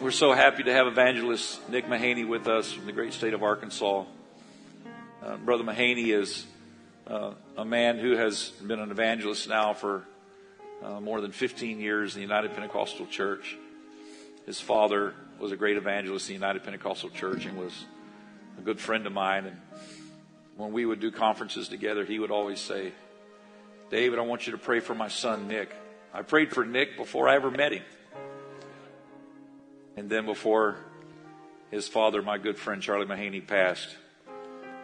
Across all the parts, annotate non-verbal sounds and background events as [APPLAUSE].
We're so happy to have evangelist Nick Mahaney with us from the great state of Arkansas. Uh, Brother Mahaney is uh, a man who has been an evangelist now for uh, more than 15 years in the United Pentecostal Church. His father was a great evangelist in the United Pentecostal Church and was a good friend of mine. And when we would do conferences together, he would always say, David, I want you to pray for my son, Nick. I prayed for Nick before I ever met him. And then before his father, my good friend Charlie Mahaney, passed,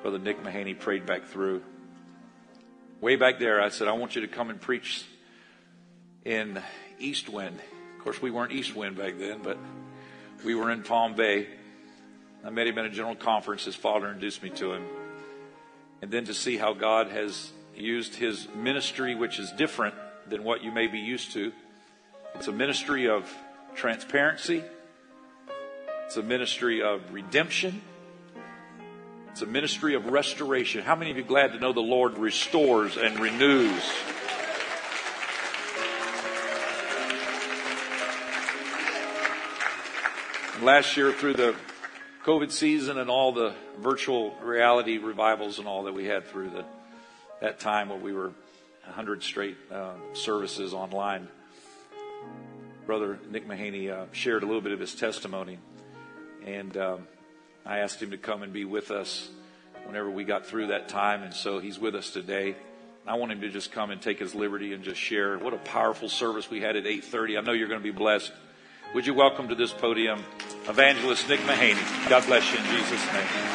Brother Nick Mahaney prayed back through. Way back there, I said, I want you to come and preach in East Wind. Of course, we weren't East Wind back then, but we were in Palm Bay. I met him at a general conference. His father introduced me to him. And then to see how God has used his ministry, which is different than what you may be used to. It's a ministry of transparency. It's a ministry of redemption. It's a ministry of restoration. How many of you glad to know the Lord restores and renews? Last year, through the COVID season and all the virtual reality revivals and all that we had through the, that time where we were 100 straight uh, services online, Brother Nick Mahaney uh, shared a little bit of his testimony. And um, I asked him to come and be with us whenever we got through that time. And so he's with us today. I want him to just come and take his liberty and just share. What a powerful service we had at 8:30. I know you're going to be blessed. Would you welcome to this podium Evangelist Nick Mahaney? God bless you in Jesus' name.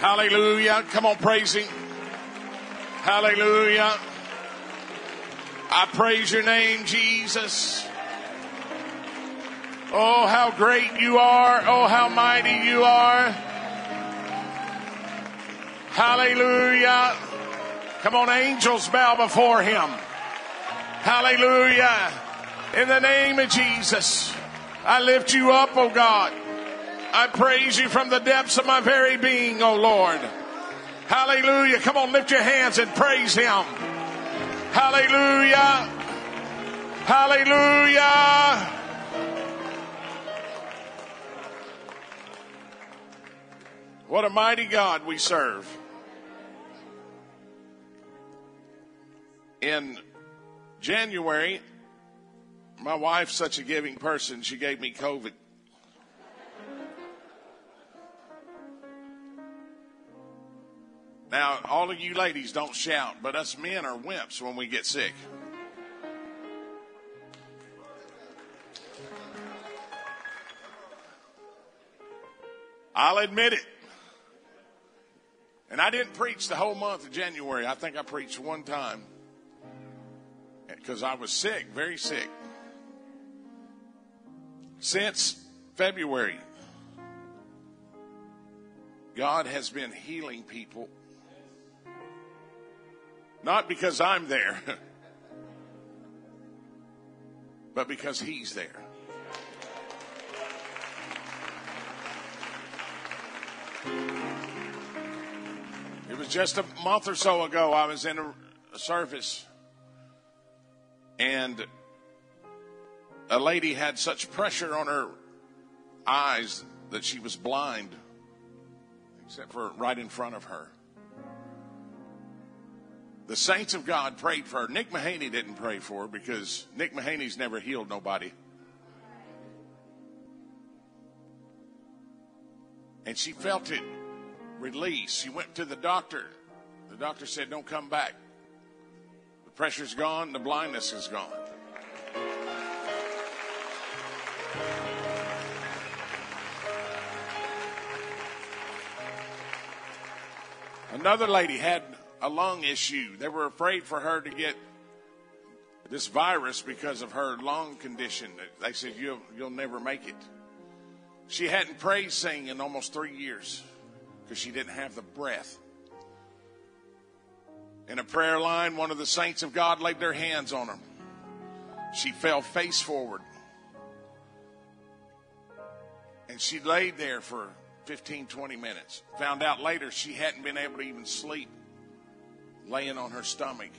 Hallelujah. Come on, praise Him. Hallelujah. I praise your name, Jesus. Oh, how great you are. Oh, how mighty you are. Hallelujah. Come on, angels bow before him. Hallelujah. In the name of Jesus, I lift you up, oh God. I praise you from the depths of my very being, oh Lord. Hallelujah. Come on, lift your hands and praise him. Hallelujah. Hallelujah. What a mighty God we serve. In January, my wife's such a giving person, she gave me COVID. Now, all of you ladies don't shout, but us men are wimps when we get sick. I'll admit it. And I didn't preach the whole month of January. I think I preached one time because I was sick, very sick. Since February, God has been healing people not because I'm there, [LAUGHS] but because He's there. It was just a month or so ago, I was in a, a service and a lady had such pressure on her eyes that she was blind, except for right in front of her. The saints of God prayed for her. Nick Mahaney didn't pray for her because Nick Mahaney's never healed nobody. And she felt it release. She went to the doctor. The doctor said, Don't come back. The pressure's gone, the blindness is gone. Another lady had a lung issue. They were afraid for her to get this virus because of her lung condition. They said, You'll, you'll never make it. She hadn't prayed, sing in almost three years because she didn't have the breath. In a prayer line, one of the saints of God laid their hands on her. She fell face forward. And she laid there for 15, 20 minutes. Found out later she hadn't been able to even sleep laying on her stomach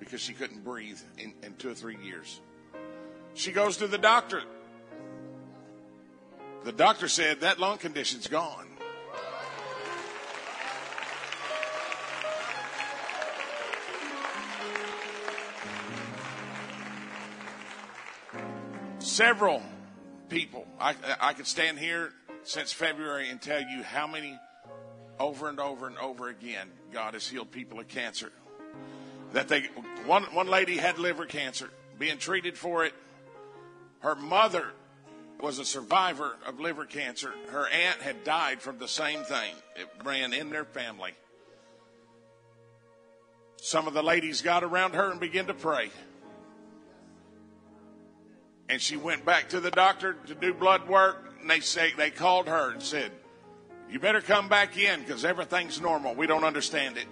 because she couldn't breathe in, in two or three years. She goes to the doctor. The doctor said that lung condition's gone. Several people. I, I could stand here since February and tell you how many over and over and over again God has healed people of cancer. That they one one lady had liver cancer, being treated for it. Her mother was a survivor of liver cancer. Her aunt had died from the same thing. It ran in their family. Some of the ladies got around her and began to pray. And she went back to the doctor to do blood work, and they say they called her and said, "You better come back in because everything's normal. We don't understand it."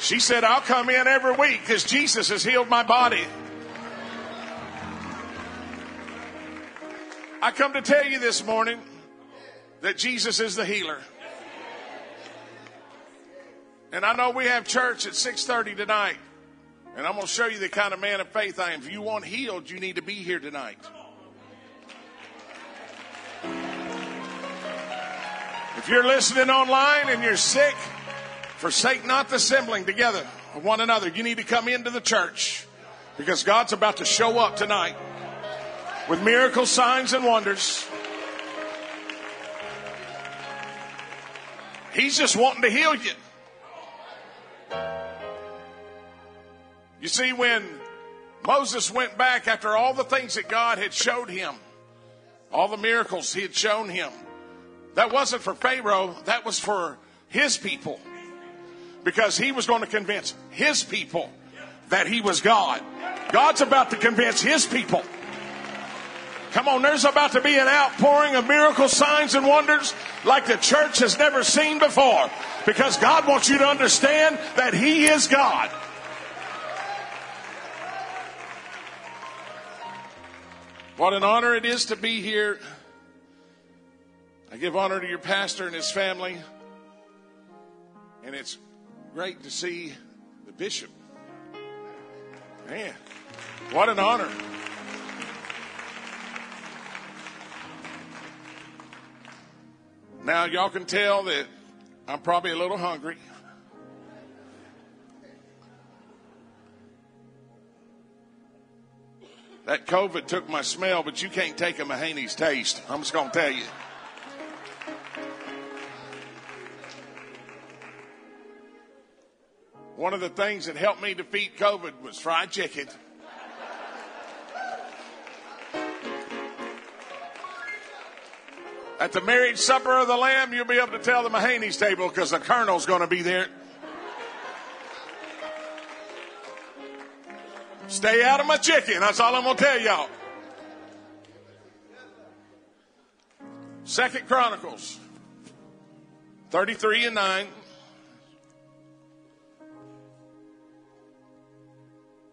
She said, I'll come in every week because Jesus has healed my body. I come to tell you this morning that Jesus is the healer. And I know we have church at 6:30 tonight. And I'm going to show you the kind of man of faith I am. If you want healed, you need to be here tonight. If you're listening online and you're sick, forsake not the assembling together of one another. You need to come into the church because God's about to show up tonight with miracles, signs, and wonders. He's just wanting to heal you. You see, when Moses went back after all the things that God had showed him, all the miracles he had shown him, that wasn't for Pharaoh, that was for his people. Because he was going to convince his people that he was God. God's about to convince his people. Come on, there's about to be an outpouring of miracle signs and wonders like the church has never seen before. Because God wants you to understand that He is God. What an honor it is to be here. I give honor to your pastor and his family. And it's great to see the bishop. Man, what an honor. Now, y'all can tell that I'm probably a little hungry. That COVID took my smell, but you can't take a Mahaney's taste. I'm just going to tell you. One of the things that helped me defeat COVID was fried chicken. At the marriage supper of the Lamb, you'll be able to tell the Mahaney's table because the Colonel's going to be there. Stay out of my chicken. That's all I'm going to tell y'all. Second Chronicles 33 and 9.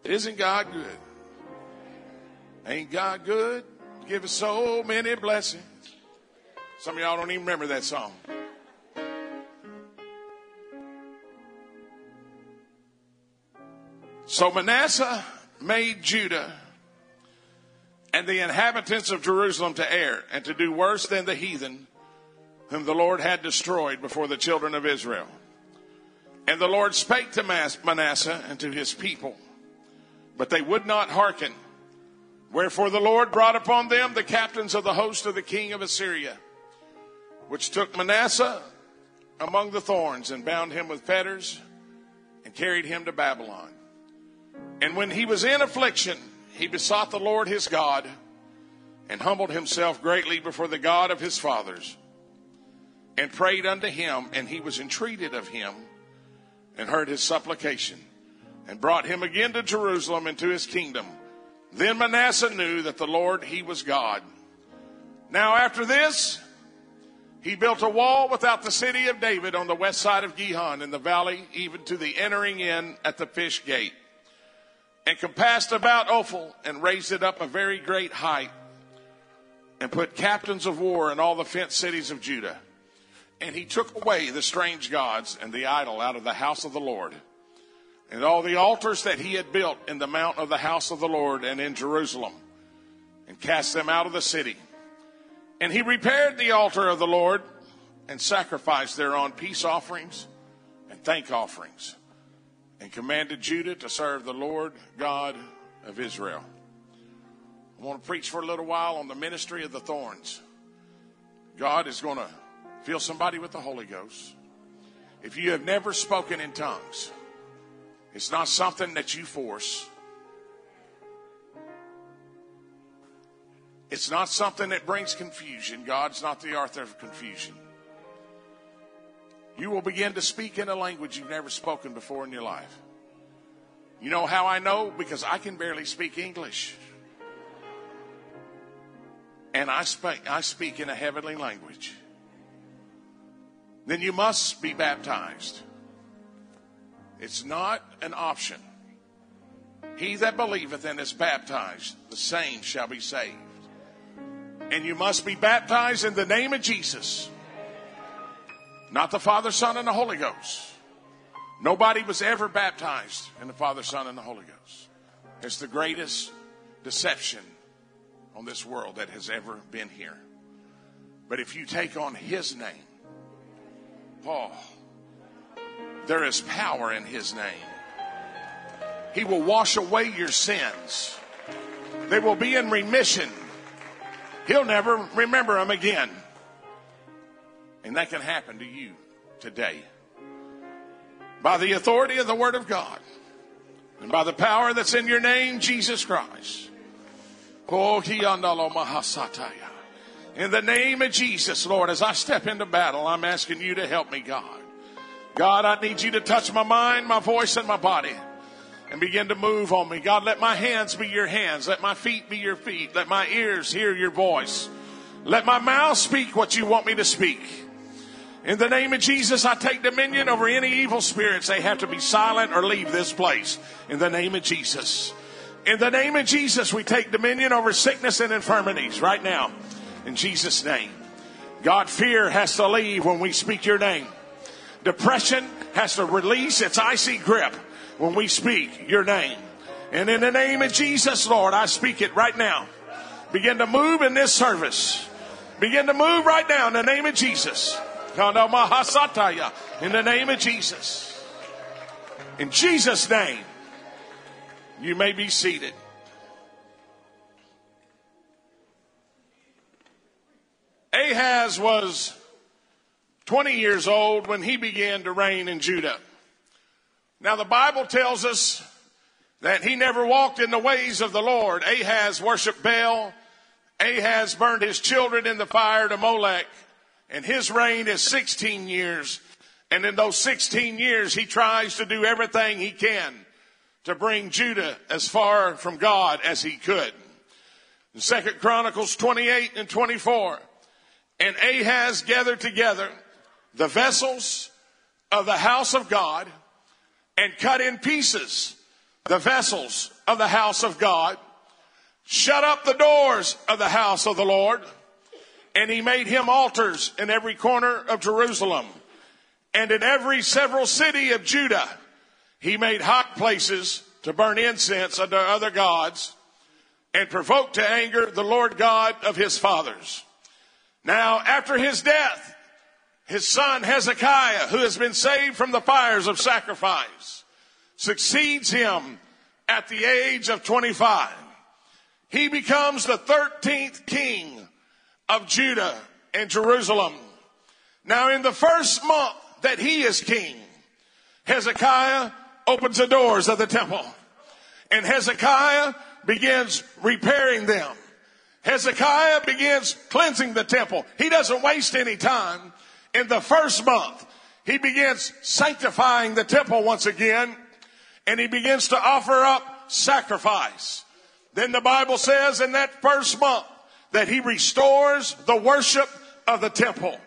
Isn't God good? Ain't God good? Give us so many blessings. Some of y'all don't even remember that song. So Manasseh made Judah and the inhabitants of Jerusalem to err and to do worse than the heathen whom the Lord had destroyed before the children of Israel. And the Lord spake to Manasseh and to his people, but they would not hearken. Wherefore the Lord brought upon them the captains of the host of the king of Assyria, which took Manasseh among the thorns and bound him with fetters and carried him to Babylon. And when he was in affliction, he besought the Lord his God and humbled himself greatly before the God of his fathers and prayed unto him, and he was entreated of him and heard his supplication and brought him again to Jerusalem and to his kingdom. Then Manasseh knew that the Lord, he was God. Now after this, he built a wall without the city of David on the west side of Gihon in the valley, even to the entering in at the fish gate and compassed about Ophel and raised it up a very great height and put captains of war in all the fenced cities of Judah. And he took away the strange gods and the idol out of the house of the Lord, and all the altars that he had built in the mount of the house of the Lord and in Jerusalem, and cast them out of the city. And he repaired the altar of the Lord and sacrificed thereon peace offerings and thank offerings, and commanded Judah to serve the Lord God of Israel. I want to preach for a little while on the ministry of the thorns. God is going to fill somebody with the Holy Ghost. If you have never spoken in tongues, it's not something that you force. It's not something that brings confusion. God's not the author of confusion. You will begin to speak in a language you've never spoken before in your life. You know how I know? Because I can barely speak English. And I speak, I speak in a heavenly language. Then you must be baptized. It's not an option. He that believeth and is baptized, the same shall be saved. And you must be baptized in the name of Jesus. Not the Father, Son, and the Holy Ghost. Nobody was ever baptized in the Father, Son, and the Holy Ghost. It's the greatest deception on this world that has ever been here. But if you take on His name, oh, there is power in His name. He will wash away your sins. They will be in remission. He'll never remember them again. And that can happen to you today. By the authority of the Word of God and by the power that's in your name, Jesus Christ. Oh, in the name of Jesus, Lord, as I step into battle, I'm asking you to help me, God. God, I need you to touch my mind, my voice, and my body and begin to move on me. God, let my hands be your hands. Let my feet be your feet. Let my ears hear your voice. Let my mouth speak what you want me to speak. In the name of Jesus, I take dominion over any evil spirits. They have to be silent or leave this place. In the name of Jesus. In the name of Jesus, we take dominion over sickness and infirmities right now. In Jesus' name. God, fear has to leave when we speak your name. Depression has to release its icy grip when we speak your name. And in the name of Jesus, Lord, I speak it right now. Begin to move in this service. Begin to move right now in the name of Jesus. In the name of Jesus. In Jesus' name, you may be seated. Ahaz was 20 years old when he began to reign in Judah. Now, the Bible tells us that he never walked in the ways of the Lord. Ahaz worshiped Baal. Ahaz burned his children in the fire to Molech. And his reign is 16 years. And in those 16 years, he tries to do everything he can to bring Judah as far from God as he could. In Second Chronicles 28 and 24, and Ahaz gathered together the vessels of the house of God and cut in pieces the vessels of the house of God, shut up the doors of the house of the Lord, and he made him altars in every corner of Jerusalem and in every several city of Judah. He made hot places to burn incense unto other gods and provoked to anger the Lord God of his fathers. Now, after his death, his son Hezekiah, who has been saved from the fires of sacrifice, succeeds him at the age of 25. He becomes the 13th king of Judah and Jerusalem. Now, in the first month that he is king, Hezekiah opens the doors of the temple. And Hezekiah begins repairing them. Hezekiah begins cleansing the temple. He doesn't waste any time. In the first month, he begins sanctifying the temple once again, and he begins to offer up sacrifice. Then the Bible says in that first month, that he restores the worship of the temple.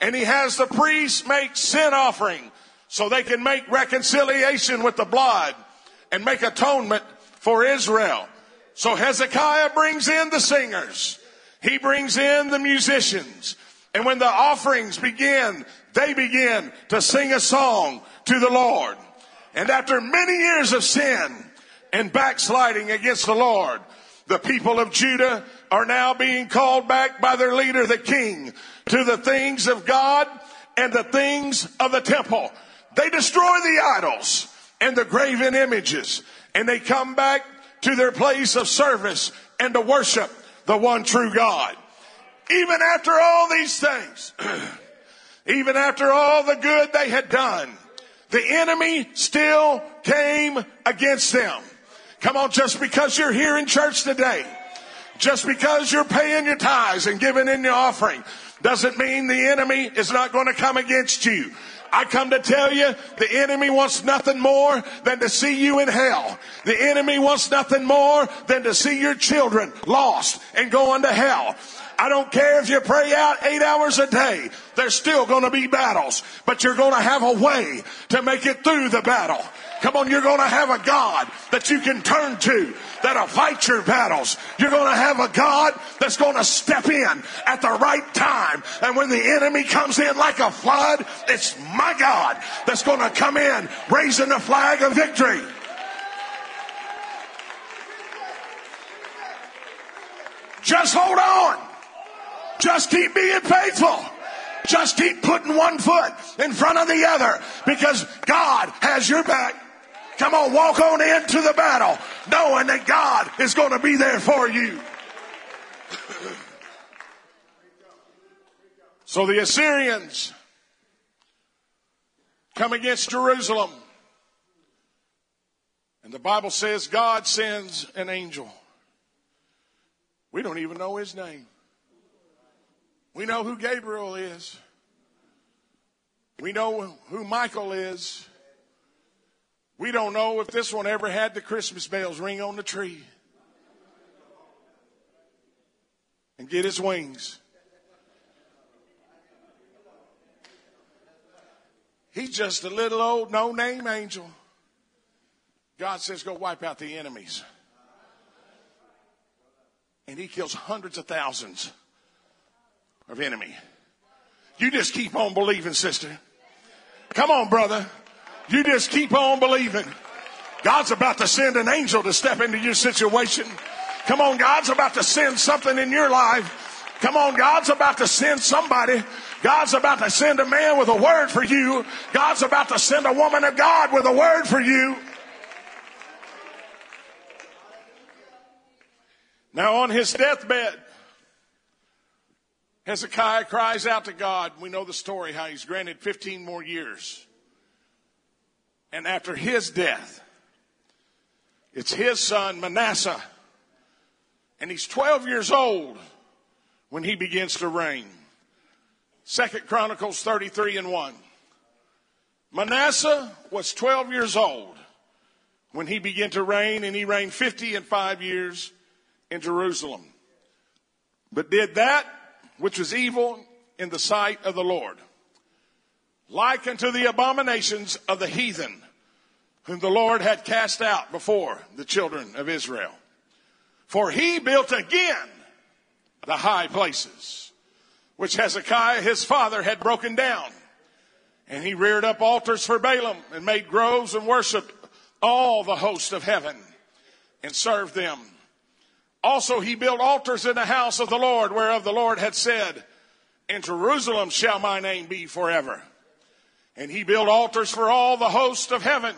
And he has the priests make sin offering so they can make reconciliation with the blood and make atonement for Israel. So Hezekiah brings in the singers. He brings in the musicians. And when the offerings begin, they begin to sing a song to the Lord. And after many years of sin and backsliding against the Lord, the people of Judah are now being called back by their leader, the king, to the things of God and the things of the temple. They destroy the idols and the graven images and they come back to their place of service and to worship the one true God. Even after all these things, [CLEARS THROAT] even after all the good they had done, the enemy still came against them. Come on, just because you're here in church today, just because you're paying your tithes and giving in your offering, doesn't mean the enemy is not going to come against you. I come to tell you, the enemy wants nothing more than to see you in hell. The enemy wants nothing more than to see your children lost and going to hell. I don't care if you pray out eight hours a day. There's still going to be battles, but you're going to have a way to make it through the battle. Come on, you're going to have a God that you can turn to that'll fight your battles. You're going to have a God that's going to step in at the right time. And when the enemy comes in like a flood, it's my God that's going to come in raising the flag of victory. Just hold on. Just keep being faithful. Just keep putting one foot in front of the other because God has your back. Come on, walk on into the battle knowing that God is going to be there for you. [LAUGHS] so the Assyrians come against Jerusalem. And the Bible says God sends an angel. We don't even know his name. We know who Gabriel is. We know who Michael is. We don't know if this one ever had the Christmas bells ring on the tree and get his wings. He's just a little old no name angel. God says, go wipe out the enemies. And he kills hundreds of thousands of enemy. You just keep on believing, sister. Come on, brother. You just keep on believing. God's about to send an angel to step into your situation. Come on, God's about to send something in your life. Come on, God's about to send somebody. God's about to send a man with a word for you. God's about to send a woman of God with a word for you. Now, on his deathbed, Hezekiah cries out to God. We know the story how he's granted 15 more years. And after his death, it's his son Manasseh. And he's 12 years old when he begins to reign. Second Chronicles 33 and 1. Manasseh was 12 years old when he began to reign, and he reigned 50 and 5 years in Jerusalem. But did that which was evil in the sight of the Lord, like unto the abominations of the heathen, whom the Lord had cast out before the children of Israel. For he built again the high places, which Hezekiah his father had broken down. And he reared up altars for Baalim and made groves and worshiped all the host of heaven and served them. Also, he built altars in the house of the Lord, whereof the Lord had said, In Jerusalem shall my name be forever. And he built altars for all the host of heaven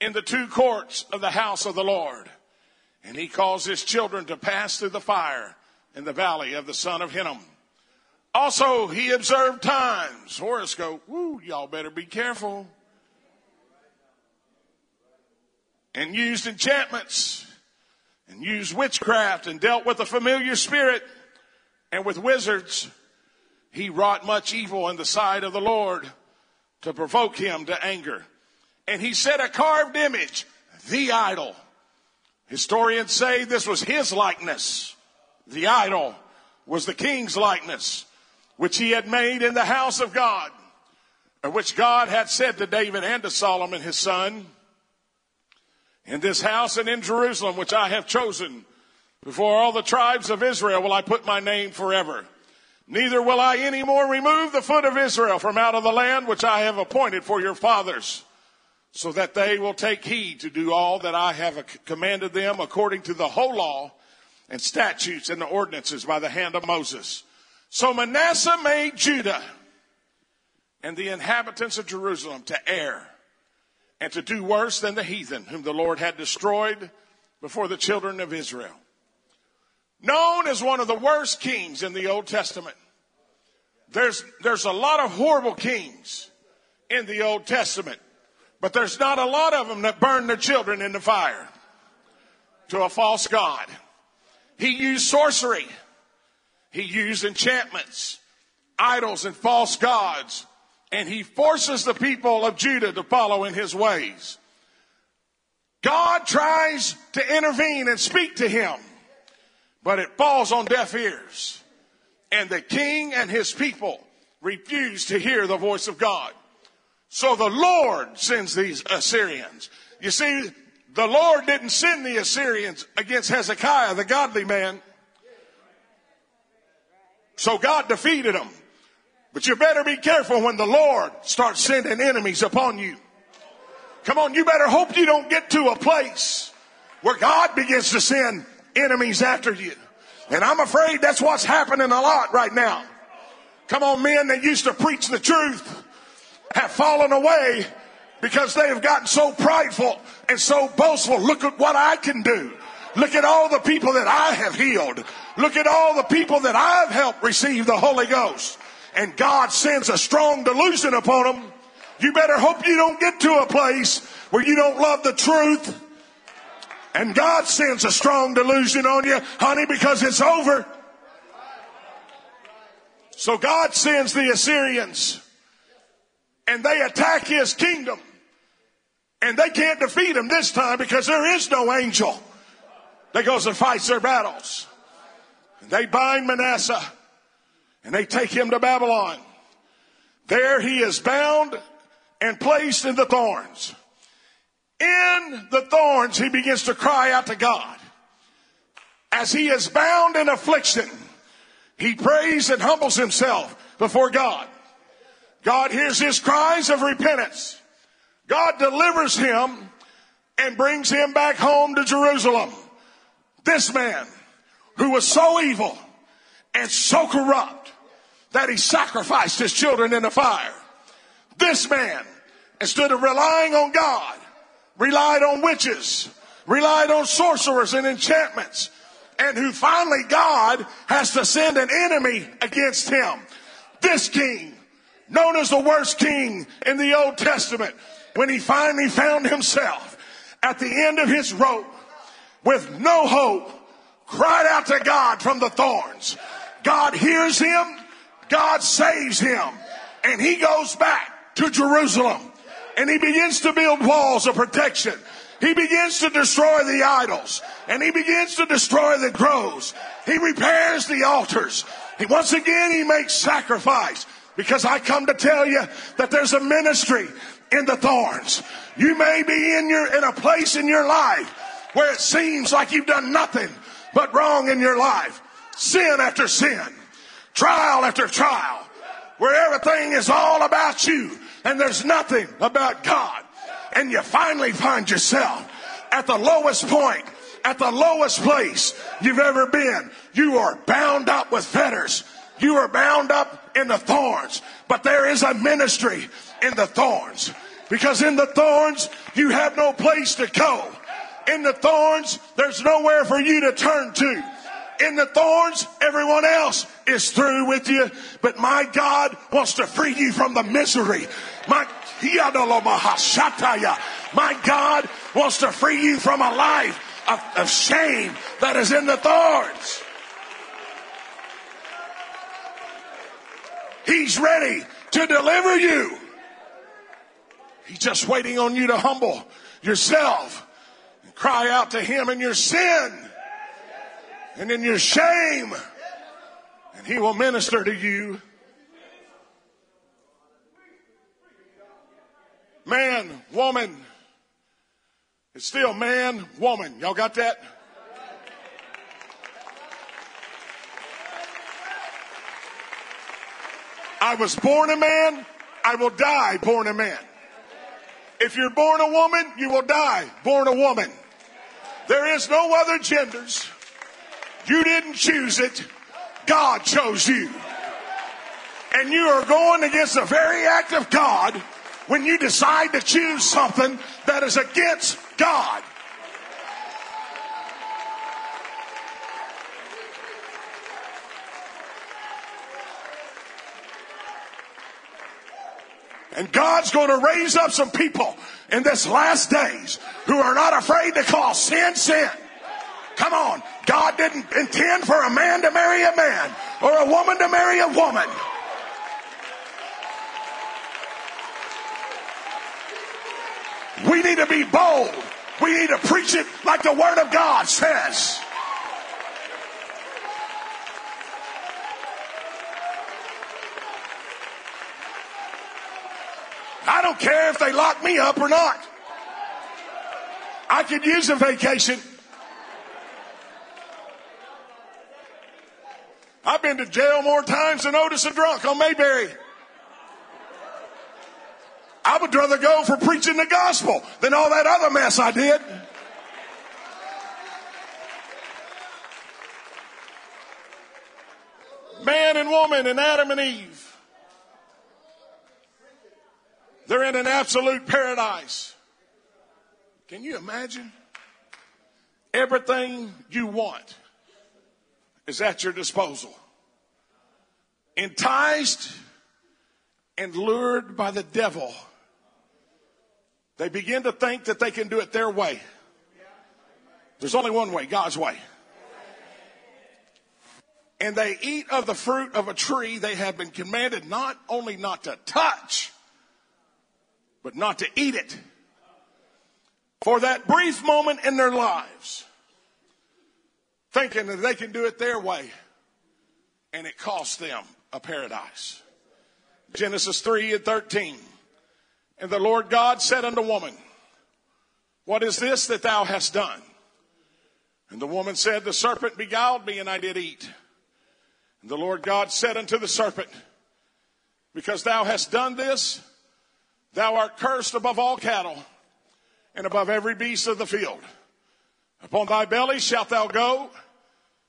in the two courts of the house of the Lord. And he caused his children to pass through the fire in the valley of the son of Hinnom. Also, he observed times. Horoscope, woo, y'all better be careful. And used enchantments and used witchcraft and dealt with a familiar spirit and with wizards. He wrought much evil in the sight of the Lord to provoke him to anger. And he set a carved image, the idol. Historians say this was his likeness. The idol was the king's likeness, which he had made in the house of God, which God had said to David and to Solomon his son, in this house and in Jerusalem, which I have chosen, before all the tribes of Israel will I put my name forever. Neither will I any more remove the foot of Israel from out of the land which I have appointed for your fathers, so that they will take heed to do all that I have commanded them according to the whole law and statutes and the ordinances by the hand of Moses. So Manasseh made Judah and the inhabitants of Jerusalem to err and to do worse than the heathen whom the Lord had destroyed before the children of Israel. Known as one of the worst kings in the Old Testament. There's, there's a lot of horrible kings in the Old Testament, but there's not a lot of them that burn their children in the fire to a false God. He used sorcery. He used enchantments, idols, and false gods. And he forces the people of Judah to follow in his ways. God tries to intervene and speak to him, but it falls on deaf ears. And the king and his people refuse to hear the voice of God. So the Lord sends these Assyrians. You see, the Lord didn't send the Assyrians against Hezekiah, the godly man. So God defeated them. But you better be careful when the Lord starts sending enemies upon you. Come on, you better hope you don't get to a place where God begins to send enemies after you. And I'm afraid that's what's happening a lot right now. Come on, men that used to preach the truth have fallen away because they have gotten so prideful and so boastful. Look at what I can do. Look at all the people that I have healed. Look at all the people that I've helped receive the Holy Ghost. And God sends a strong delusion upon them. You better hope you don't get to a place where you don't love the truth. And God sends a strong delusion on you, honey, because it's over. So God sends the Assyrians and they attack his kingdom. And they can't defeat him this time because there is no angel that goes and fights their battles. And they bind Manasseh and they take him to Babylon. There he is bound and placed in the thorns. In the thorns, he begins to cry out to God. As he is bound in affliction, he prays and humbles himself before God. God hears his cries of repentance. God delivers him and brings him back home to Jerusalem. This man who was so evil and so corrupt that he sacrificed his children in the fire. This man, instead of relying on God, relied on witches, relied on sorcerers and enchantments, and who finally God has to send an enemy against him. This king, known as the worst king in the Old Testament, when he finally found himself at the end of his rope with no hope, cried out to God from the thorns. God hears him, God saves him, and he goes back to Jerusalem and he begins to build walls of protection. He begins to destroy the idols and he begins to destroy the groves. He repairs the altars. He, once again, he makes sacrifice because I come to tell you that there's a ministry in the thorns. You may be in your, in a place in your life where it seems like you've done nothing but wrong in your life. Sin after sin, trial after trial, where everything is all about you and there's nothing about God. And you finally find yourself at the lowest point, at the lowest place you've ever been. You are bound up with fetters. You are bound up in the thorns. But there is a ministry in the thorns. Because in the thorns, you have no place to go. In the thorns, there's nowhere for you to turn to. In the thorns, everyone else is through with you. But my God wants to free you from the misery. My my God wants to free you from a life of, of shame that is in the thorns. He's ready to deliver you. He's just waiting on you to humble yourself and cry out to Him in your sin and in your shame, and He will minister to you. Man, woman. It's still man, woman. Y'all got that? I was born a man, I will die born a man. If you're born a woman, you will die born a woman. There is no other genders. You didn't choose it. God chose you. And you are going against the very act of God when you decide to choose something that is against God. And God's going to raise up some people in this last days who are not afraid to call sin sin. Come on. God didn't intend for a man to marry a man or a woman to marry a woman. We need to be bold. We need to preach it like the Word of God says. I don't care if they lock me up or not. I could use a vacation. I've been to jail more times than Otis a drunk on Mayberry. I would rather go for preaching the gospel than all that other mess I did. Man and woman and Adam and Eve. They're in an absolute paradise. Can you imagine? Everything you want is at your disposal. Enticed and lured by the devil, they begin to think that they can do it their way. There's only one way, God's way. And they eat of the fruit of a tree they have been commanded not only not to touch, but not to eat it. For that brief moment in their lives, thinking that they can do it their way, and it costs them a paradise. Genesis 3 and 13. And the Lord God said unto woman, What is this that thou hast done? And the woman said, The serpent beguiled me, and I did eat. And the Lord God said unto the serpent, Because thou hast done this, Thou art cursed above all cattle and above every beast of the field. Upon thy belly shalt thou go,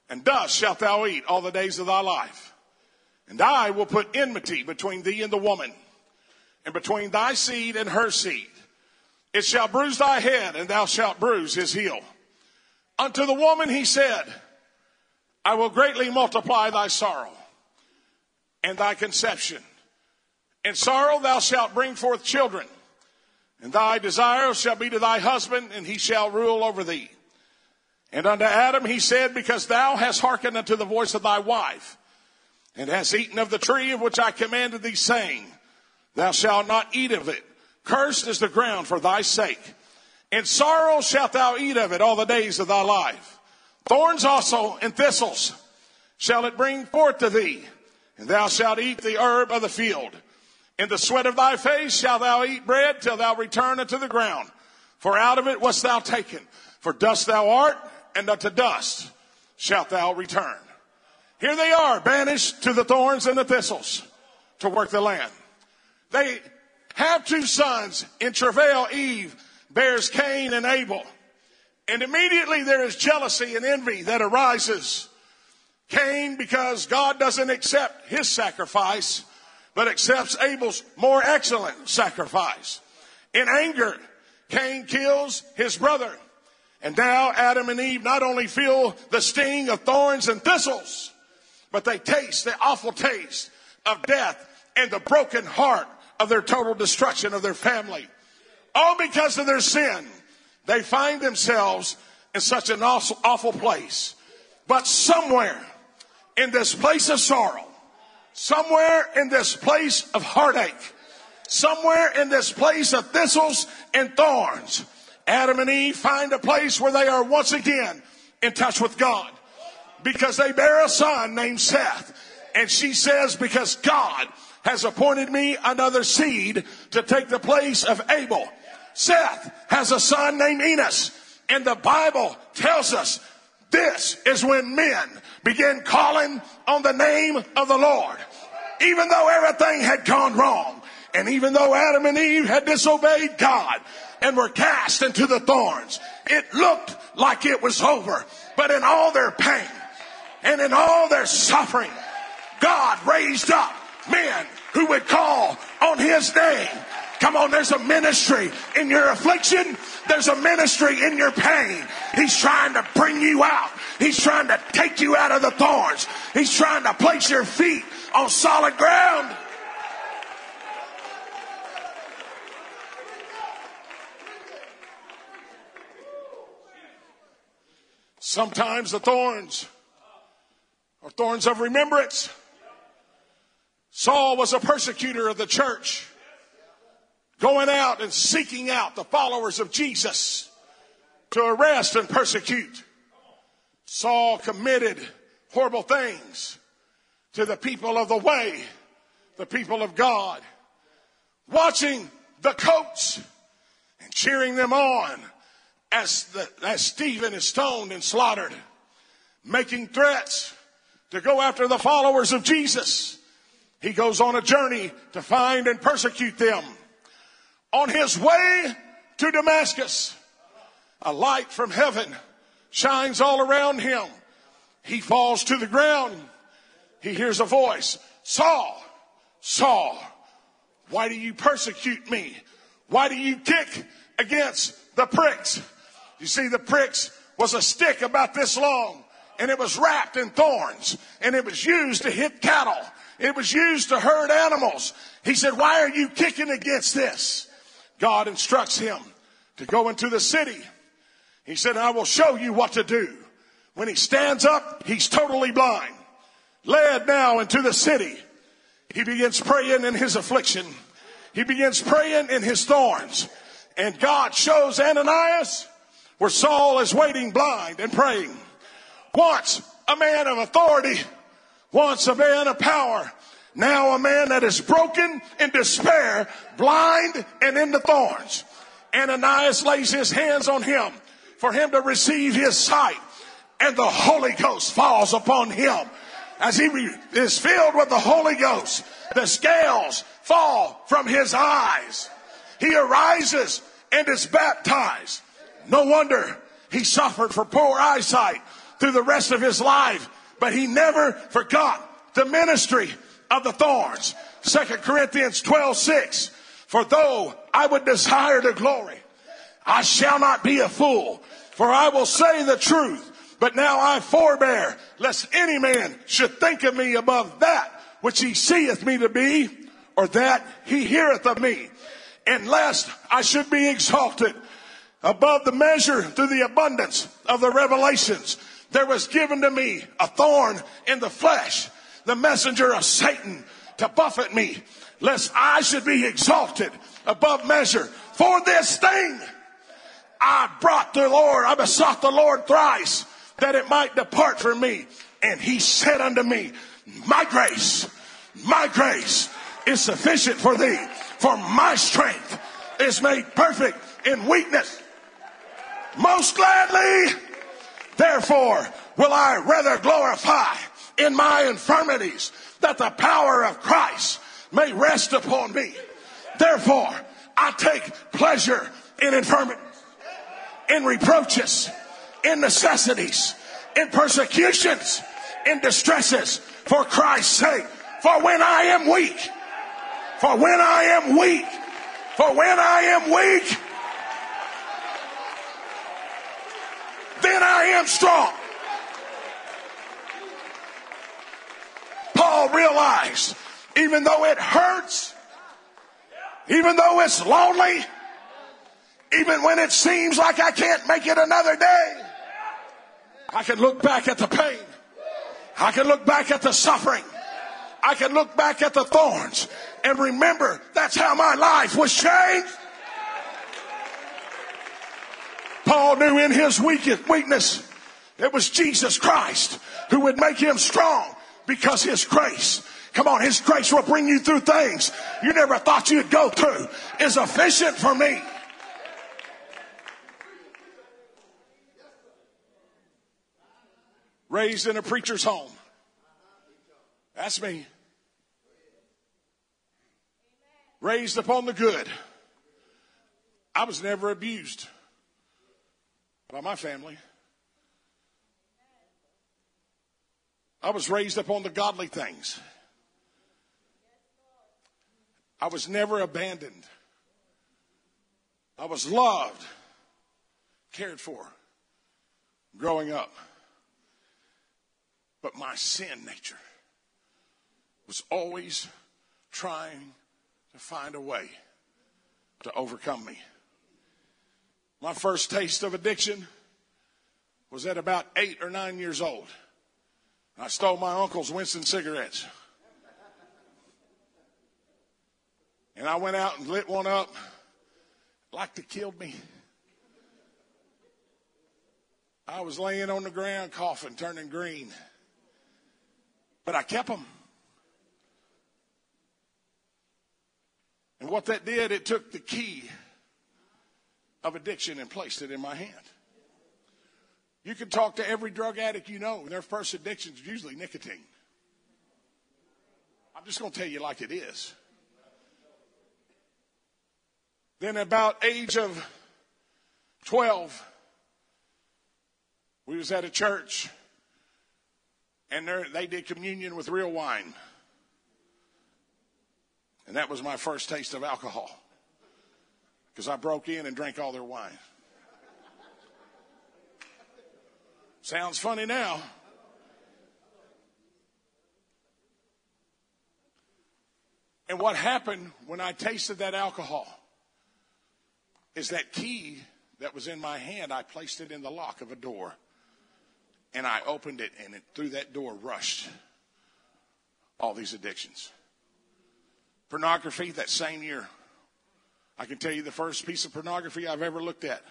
and dust shalt thou eat all the days of thy life. And I will put enmity between thee and the woman, and between thy seed and her seed. It shall bruise thy head, and thou shalt bruise his heel. Unto the woman he said, I will greatly multiply thy sorrow and thy conception. In sorrow thou shalt bring forth children, and thy desire shall be to thy husband, and he shall rule over thee. And unto Adam he said, Because thou hast hearkened unto the voice of thy wife, and hast eaten of the tree of which I commanded thee, saying, Thou shalt not eat of it. Cursed is the ground for thy sake. In sorrow shalt thou eat of it all the days of thy life. Thorns also and thistles shall it bring forth to thee, and thou shalt eat the herb of the field. In the sweat of thy face shalt thou eat bread till thou return unto the ground. For out of it wast thou taken. For dust thou art, and unto dust shalt thou return. Here they are, banished to the thorns and the thistles to work the land. They have two sons. In travail, Eve bears Cain and Abel. And immediately there is jealousy and envy that arises. Cain, because God doesn't accept his sacrifice, but accepts Abel's more excellent sacrifice. In anger, Cain kills his brother. And now Adam and Eve not only feel the sting of thorns and thistles, but they taste the awful taste of death and the broken heart of their total destruction of their family. All because of their sin, they find themselves in such an awful place. But somewhere in this place of sorrow, somewhere in this place of heartache, somewhere in this place of thistles and thorns, Adam and Eve find a place where they are once again in touch with God because they bear a son named Seth. And she says, because God has appointed me another seed to take the place of Abel. Seth has a son named Enos. And the Bible tells us this is when men begin calling on the name of the Lord. even though everything had gone wrong, and even though Adam and Eve had disobeyed God and were cast into the thorns, it looked like it was over. But in all their pain and in all their suffering, God raised up men who would call on his name. Come on, there's a ministry in your affliction. There's a ministry in your pain. He's trying to bring you out. He's trying to take you out of the thorns. He's trying to place your feet on solid ground. Sometimes the thorns are thorns of remembrance. Saul was a persecutor of the church, going out and seeking out the followers of Jesus to arrest and persecute. Saul committed horrible things to the people of the way, the people of God, watching the coats and cheering them on as, the, as Stephen is stoned and slaughtered, making threats to go after the followers of Jesus. He goes on a journey to find and persecute them. On his way to Damascus, a light from heaven shines all around him. He falls to the ground. He hears a voice Saul, Saul, why do you persecute me? Why do you kick against the pricks? You see, the pricks was a stick about this long and it was wrapped in thorns and it was used to hit cattle. It was used to herd animals. He said, why are you kicking against this? God instructs him to go into the city. He said, I will show you what to do. When he stands up, he's totally blind. Led now into the city. He begins praying in his affliction. He begins praying in his thorns. And God shows Ananias where Saul is waiting blind and praying. Once a man of authority, once a man of power, now a man that is broken in despair, blind and in the thorns. Ananias lays his hands on him for him to receive his sight and the Holy Ghost falls upon him. As he is filled with the Holy Ghost, the scales fall from his eyes. He arises and is baptized. No wonder he suffered for poor eyesight through the rest of his life, but he never forgot the ministry of the thorns. Second Corinthians 12, 6. For though I would desire the glory, I shall not be a fool, for I will say the truth. But now I forbear, lest any man should think of me above that which he seeth me to be, or that he heareth of me. And lest I should be exalted above the measure through the abundance of the revelations. There was given to me a thorn in the flesh, the messenger of Satan to buffet me, lest I should be exalted above measure. For this thing I brought the Lord, I besought the Lord thrice that it might depart from me. And he said unto me, My grace, my grace is sufficient for thee, for my strength is made perfect in weakness. Most gladly, therefore, will I rather glorify in my infirmities that the power of Christ may rest upon me. Therefore, I take pleasure in infirmities, in reproaches, in necessities, in persecutions, in distresses for Christ's sake. For when I am weak, for when I am weak, for when I am weak, then I am strong. Paul realized even though it hurts, even though it's lonely, even when it seems like I can't make it another day, I can look back at the pain. I can look back at the suffering. I can look back at the thorns and remember that's how my life was changed. Paul knew in his weakness it was Jesus Christ who would make him strong because his grace Come on, His grace will bring you through things you never thought you'd go through. Is efficient for me. Raised in a preacher's home. That's me. raised upon the good. I was never abused by my family. I was raised upon the godly things. I was never abandoned. I was loved, cared for growing up. But my sin nature was always trying to find a way to overcome me. My first taste of addiction was at about eight or nine years old. I stole my uncle's Winston cigarettes. And I went out and lit one up like to killed me. I was laying on the ground coughing, turning green. But I kept them. And what that did, it took the key of addiction and placed it in my hand. You can talk to every drug addict you know, and their first addiction is usually nicotine. I'm just going to tell you like it is. Then about age of 12, we was at a church and they did communion with real wine. And that was my first taste of alcohol because I broke in and drank all their wine. Sounds funny now. And what happened when I tasted that alcohol is that key that was in my hand, I placed it in the lock of a door. And I opened it, and it, through that door rushed all these addictions. Pornography, that same year. I can tell you the first piece of pornography I've ever looked at.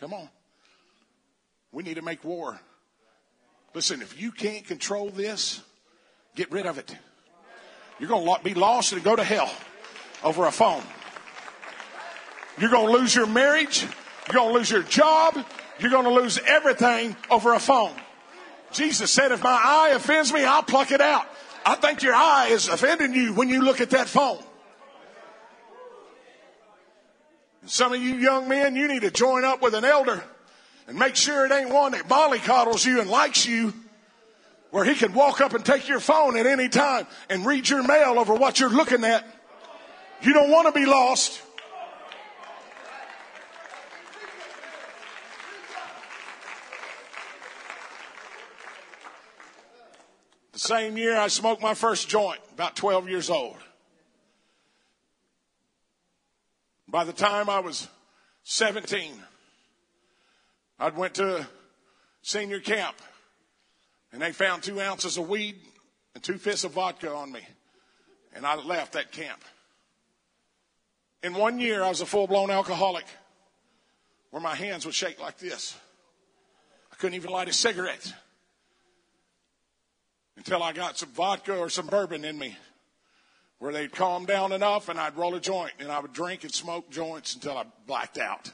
Come on. We need to make war. Listen, if you can't control this, get rid of it. You're going to be lost and go to hell over a phone. You're going to lose your marriage. You're going to lose your job. You're going to lose everything over a phone. Jesus said, if my eye offends me, I'll pluck it out. I think your eye is offending you when you look at that phone. Some of you young men, you need to join up with an elder and make sure it ain't one that mollycoddles you and likes you, where he can walk up and take your phone at any time and read your mail over what you're looking at. You don't want to be lost. The same year I smoked my first joint, about 12 years old. By the time I was 17, I went to senior camp and they found two ounces of weed and two fists of vodka on me. And I left that camp. In one year, I was a full blown alcoholic where my hands would shake like this. I couldn't even light a cigarette until I got some vodka or some bourbon in me where they'd calm down enough and I'd roll a joint and I would drink and smoke joints until I blacked out.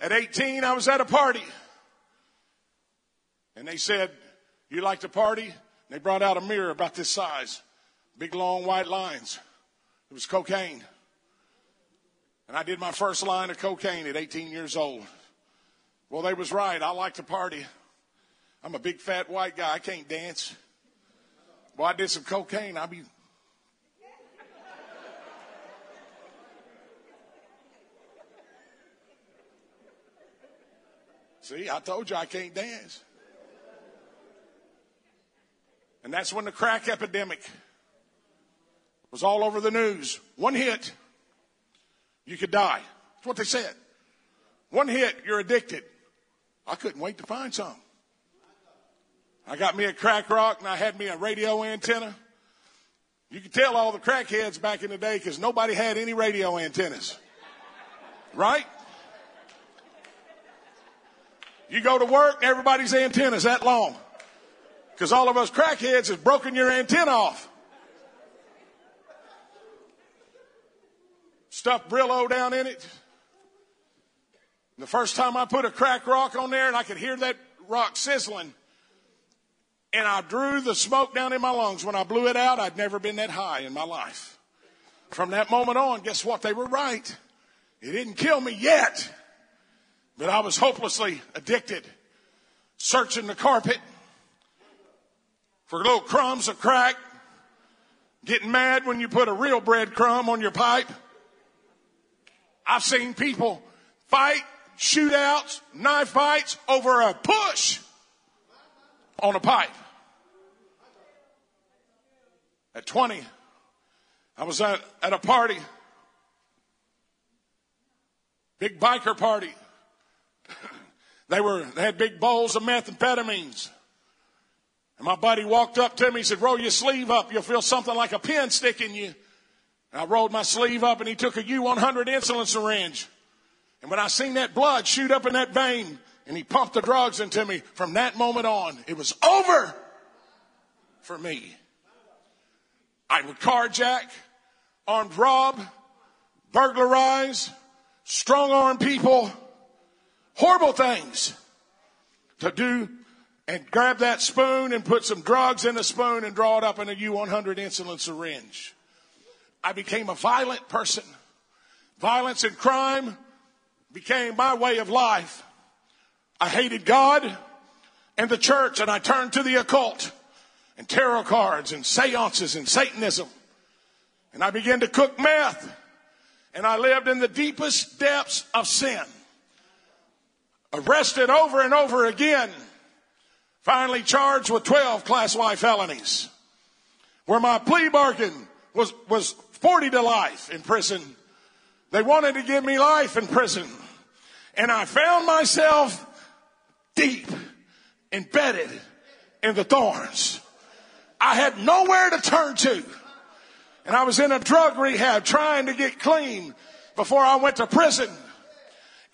At 18, I was at a party and they said, you like to party? And they brought out a mirror about this size, big long white lines. It was cocaine. And I did my first line of cocaine at 18 years old. Well, they was right. I like to party. I'm a big fat white guy. I can't dance. Well, I did some cocaine. I'll be. See, I told you I can't dance. And that's when the crack epidemic was all over the news. One hit, you could die. That's what they said. One hit, you're addicted. I couldn't wait to find some. I got me a crack rock and I had me a radio antenna. You could tell all the crackheads back in the day because nobody had any radio antennas. Right? You go to work, everybody's antenna's that long. Because all of us crackheads has broken your antenna off. Stuffed Brillo down in it. And the first time I put a crack rock on there and I could hear that rock sizzling, and I drew the smoke down in my lungs. When I blew it out, I'd never been that high in my life. From that moment on, guess what? They were right. It didn't kill me yet, but I was hopelessly addicted, searching the carpet for little crumbs of crack, getting mad when you put a real breadcrumb on your pipe. I've seen people fight, shootouts, knife fights over a push on a pipe. At 20, I was at, at a party, big biker party. [LAUGHS] They were, they had big bowls of methamphetamines. And my buddy walked up to me, he said, roll your sleeve up. You'll feel something like a pin sticking you. And I rolled my sleeve up and he took a U100 insulin syringe. And when I seen that blood shoot up in that vein and he pumped the drugs into me, from that moment on, it was over for me. I would carjack, armed rob, burglarize, strong arm people, horrible things to do and grab that spoon and put some drugs in the spoon and draw it up in a U100 insulin syringe. I became a violent person. Violence and crime became my way of life. I hated God and the church and I turned to the occult and tarot cards and seances and Satanism. And I began to cook meth and I lived in the deepest depths of sin. Arrested over and over again Finally charged with 12 class Y felonies. Where my plea bargain was, was 40 to life in prison. They wanted to give me life in prison. And I found myself deep embedded in the thorns. I had nowhere to turn to. And I was in a drug rehab trying to get clean before I went to prison.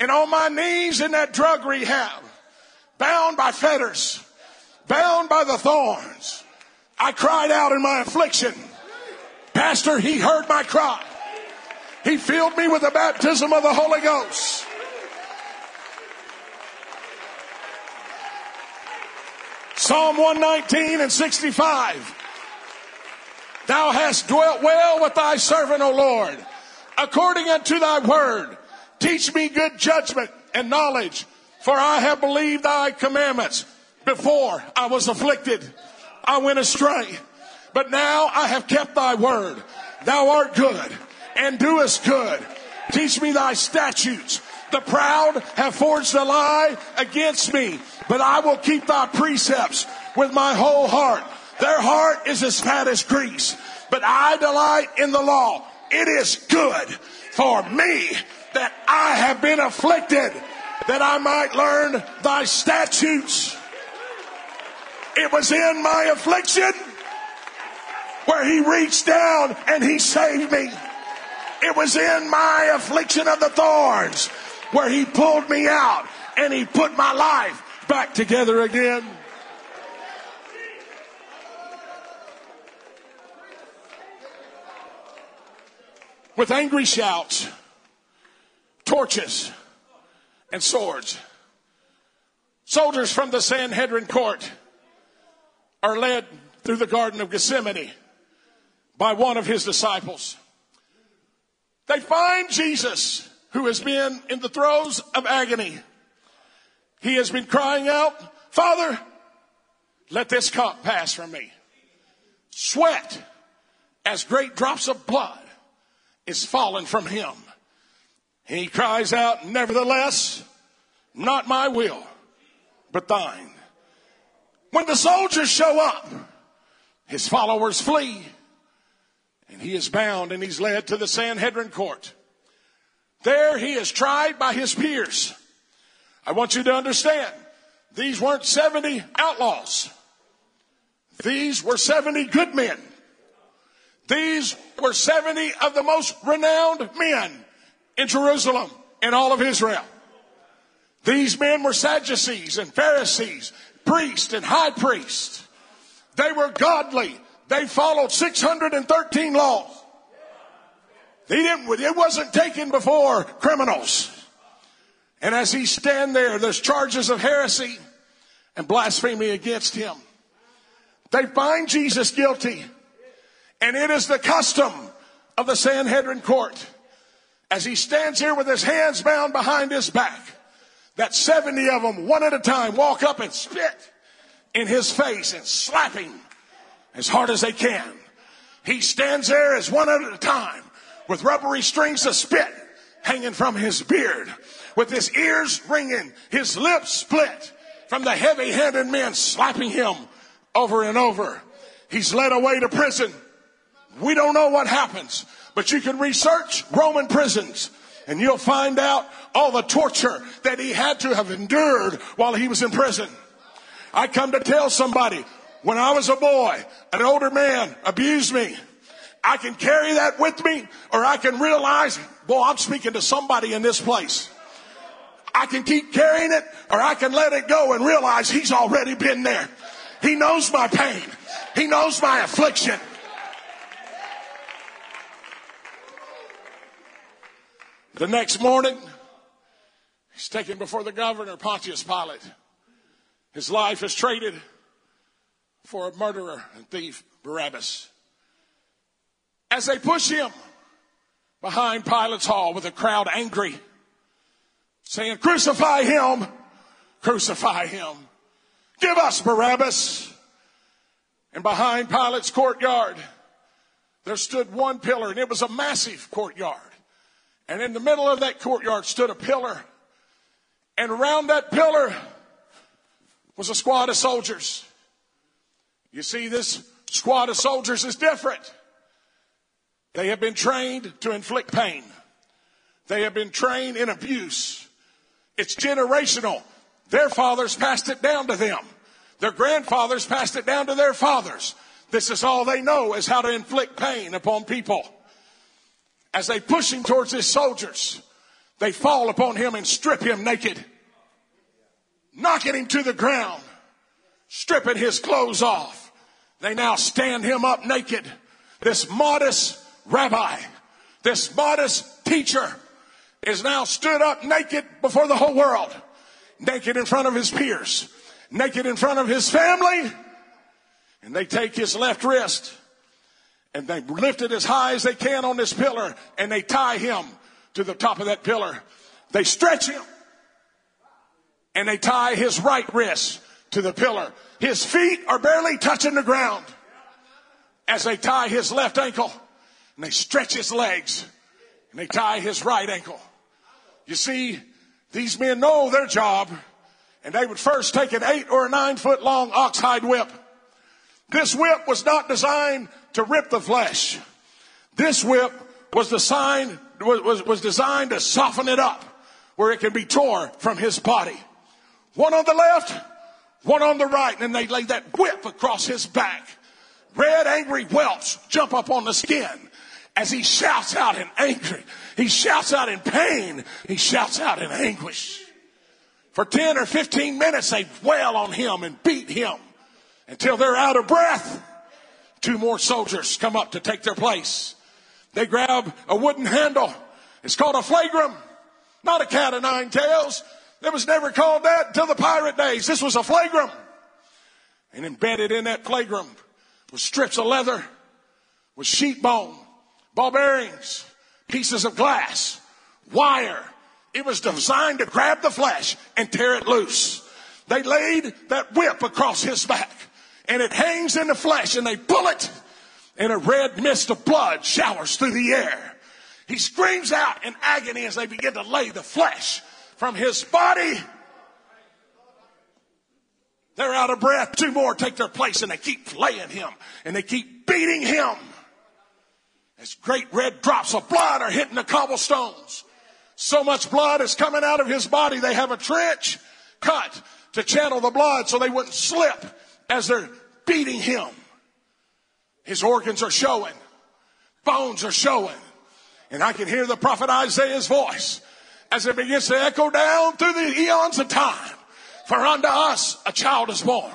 And on my knees in that drug rehab, bound by fetters, bound by the thorns. I cried out in my affliction. Pastor, he heard my cry. He filled me with the baptism of the Holy Ghost. Psalm 119 and 65. Thou hast dwelt well with thy servant, O Lord, according unto thy word. Teach me good judgment and knowledge, for I have believed thy commandments. Before I was afflicted, I went astray. But now I have kept thy word. Thou art good and doest good. Teach me thy statutes. The proud have forged a lie against me, but I will keep thy precepts with my whole heart. Their heart is as fat as grease, but I delight in the law. It is good for me that I have been afflicted, that I might learn thy statutes. It was in my affliction where he reached down and he saved me. It was in my affliction of the thorns where he pulled me out and he put my life back together again. With angry shouts, torches, and swords, soldiers from the Sanhedrin court are led through the Garden of Gethsemane by one of his disciples. They find Jesus, who has been in the throes of agony. He has been crying out, Father, let this cup pass from me. Sweat as great drops of blood is falling from him. He cries out, Nevertheless, not my will, but thine. When the soldiers show up, his followers flee. And he is bound and he's led to the Sanhedrin court. There he is tried by his peers. I want you to understand, these weren't 70 outlaws. These were 70 good men. These were 70 of the most renowned men in Jerusalem and all of Israel. These men were Sadducees and Pharisees priests and high priests. They were godly. They followed 613 laws. They didn't, it wasn't taken before criminals. And as he stand there, there's charges of heresy and blasphemy against him. They find Jesus guilty. And it is the custom of the Sanhedrin court as he stands here with his hands bound behind his back that 70 of them, one at a time, walk up and spit in his face and slap him as hard as they can. He stands there as one at a time with rubbery strings of spit hanging from his beard, with his ears ringing, his lips split from the heavy handed men slapping him over and over. He's led away to prison. We don't know what happens, but you can research Roman prisons and you'll find out all the torture that he had to have endured while he was in prison. I come to tell somebody when I was a boy, an older man abused me. I can carry that with me or I can realize, boy, I'm speaking to somebody in this place. I can keep carrying it or I can let it go and realize he's already been there. He knows my pain. He knows my affliction. The next morning, he's taken before the governor, Pontius Pilate. His life is traded for a murderer and thief, Barabbas. As they push him behind Pilate's hall with a crowd angry, saying, Crucify him, crucify him, give us Barabbas. And behind Pilate's courtyard, there stood one pillar, and it was a massive courtyard. And in the middle of that courtyard stood a pillar. And around that pillar was a squad of soldiers. You see, this squad of soldiers is different. They have been trained to inflict pain. They have been trained in abuse. It's generational. Their fathers passed it down to them. Their grandfathers passed it down to their fathers. This is all they know is how to inflict pain upon people. As they push him towards his soldiers, they fall upon him and strip him naked, knocking him to the ground, stripping his clothes off. They now stand him up naked. This modest rabbi, this modest teacher is now stood up naked before the whole world, naked in front of his peers, naked in front of his family, and they take his left wrist. And they lift it as high as they can on this pillar. And they tie him to the top of that pillar. They stretch him. And they tie his right wrist to the pillar. His feet are barely touching the ground as they tie his left ankle and they stretch his legs and they tie his right ankle. You see, these men know their job and they would first take an eight or a nine foot long oxhide whip. This whip was not designed to rip the flesh. This whip was designed, was, was, designed to soften it up where it can be torn from his body. One on the left, one on the right, and they lay that whip across his back. Red, angry whelps jump up on the skin as he shouts out in anger. He shouts out in pain. He shouts out in anguish. For 10 or 15 minutes, they wail on him and beat him until they're out of breath. Two more soldiers come up to take their place. They grab a wooden handle. It's called a flagrum, not a cat of nine tails. It was never called that until the pirate days. This was a flagrum. And embedded in that flagrum was strips of leather, was sheep bone, ball bearings, pieces of glass, wire. It was designed to grab the flesh and tear it loose. They laid that whip across his back and it hangs in the flesh and they pull it and a red mist of blood showers through the air. He screams out in agony as they begin to lay the flesh from his body. They're out of breath. Two more take their place and they keep laying him and they keep beating him. As great red drops of blood are hitting the cobblestones. So much blood is coming out of his body. They have a trench cut to channel the blood so they wouldn't slip as they're beating him. His organs are showing. Bones are showing. And I can hear the prophet Isaiah's voice as it begins to echo down through the eons of time. For unto us a child is born.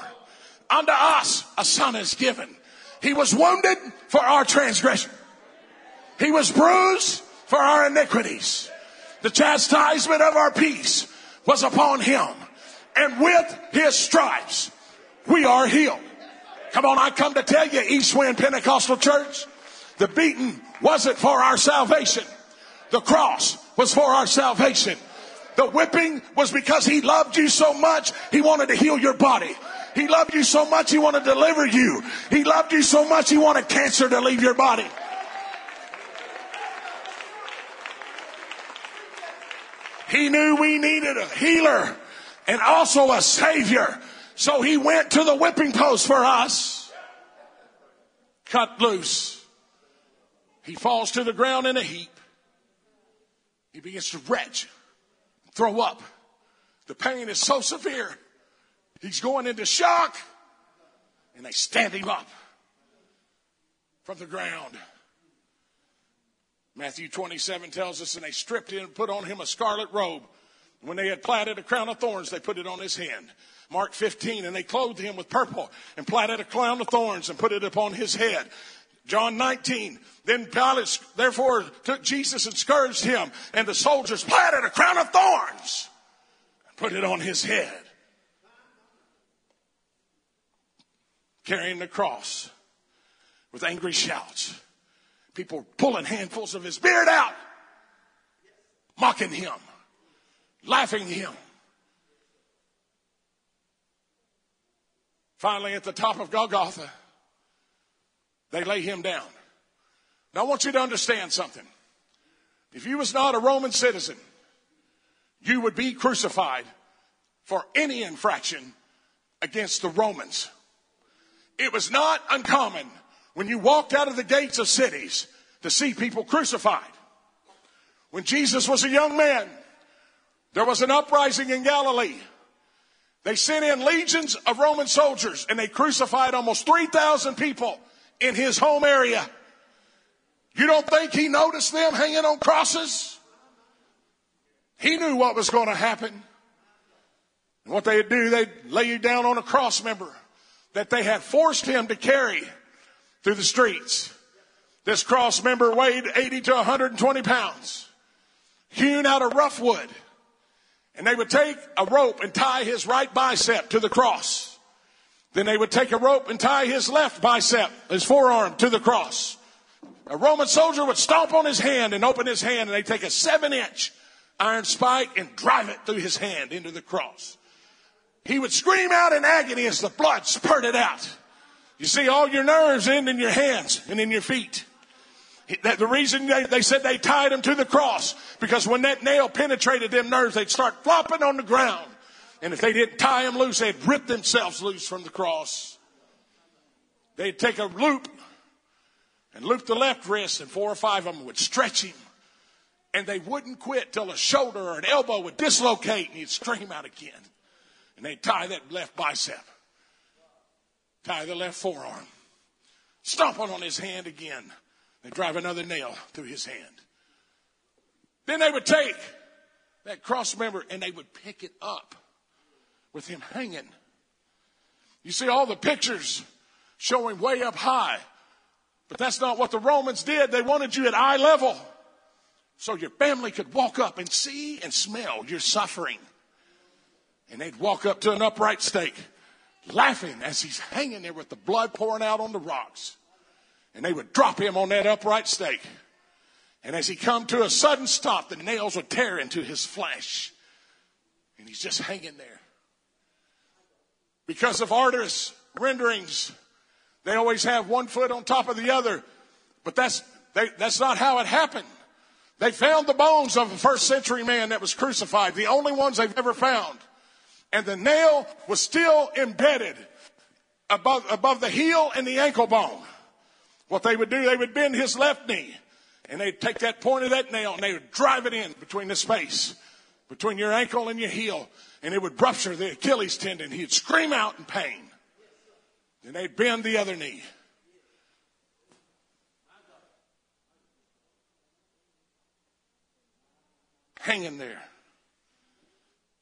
Unto us a son is given. He was wounded for our transgression. He was bruised for our iniquities. The chastisement of our peace was upon him. And with his stripes, we are healed. Come on, I come to tell you, East Wind Pentecostal Church, the beating wasn't for our salvation. The cross was for our salvation. The whipping was because he loved you so much, he wanted to heal your body. He loved you so much, he wanted to deliver you. He loved you so much, he wanted cancer to leave your body. He knew we needed a healer and also a savior. So he went to the whipping post for us. Cut loose. He falls to the ground in a heap. He begins to retch, throw up. The pain is so severe. He's going into shock. And they stand him up from the ground. Matthew 27 tells us, and they stripped him and put on him a scarlet robe. When they had platted a crown of thorns, they put it on his hand. Mark 15, and they clothed him with purple and platted a crown of thorns and put it upon his head. John 19, then Pilate therefore took Jesus and scourged him, and the soldiers platted a crown of thorns and put it on his head. Carrying the cross with angry shouts. People pulling handfuls of his beard out, mocking him, laughing him. Finally, at the top of Golgotha, they lay him down. Now, I want you to understand something. If you was not a Roman citizen, you would be crucified for any infraction against the Romans. It was not uncommon when you walked out of the gates of cities to see people crucified. When Jesus was a young man, there was an uprising in Galilee. They sent in legions of Roman soldiers and they crucified almost 3,000 people in his home area. You don't think he noticed them hanging on crosses? He knew what was going to happen. And what they'd do, they'd lay you down on a cross member that they had forced him to carry through the streets. This cross member weighed 80 to 120 pounds, hewn out of rough wood. And they would take a rope and tie his right bicep to the cross. Then they would take a rope and tie his left bicep, his forearm to the cross. A Roman soldier would stomp on his hand and open his hand and they'd take a seven inch iron spike and drive it through his hand into the cross. He would scream out in agony as the blood spurted out. You see, all your nerves end in your hands and in your feet. The reason they, they said they tied him to the cross because when that nail penetrated them nerves, they'd start flopping on the ground. And if they didn't tie him loose, they'd rip themselves loose from the cross. They'd take a loop and loop the left wrist, and four or five of them would stretch him. And they wouldn't quit till a shoulder or an elbow would dislocate and he'd scream out again. And they'd tie that left bicep tie the left forearm, stomp on his hand again. They drive another nail through his hand. Then they would take that cross member and they would pick it up with him hanging. You see all the pictures showing way up high, but that's not what the Romans did. They wanted you at eye level so your family could walk up and see and smell your suffering. And they'd walk up to an upright stake laughing as he's hanging there with the blood pouring out on the rocks. And they would drop him on that upright stake. And as he come to a sudden stop, the nails would tear into his flesh. And he's just hanging there. Because of artists' renderings, they always have one foot on top of the other. But that's, they, that's not how it happened. They found the bones of a first century man that was crucified, the only ones they've ever found and the nail was still embedded above, above the heel and the ankle bone. What they would do, they would bend his left knee and they'd take that point of that nail and they would drive it in between the space between your ankle and your heel and it would rupture the Achilles tendon. He'd scream out in pain. Then they'd bend the other knee. Hanging there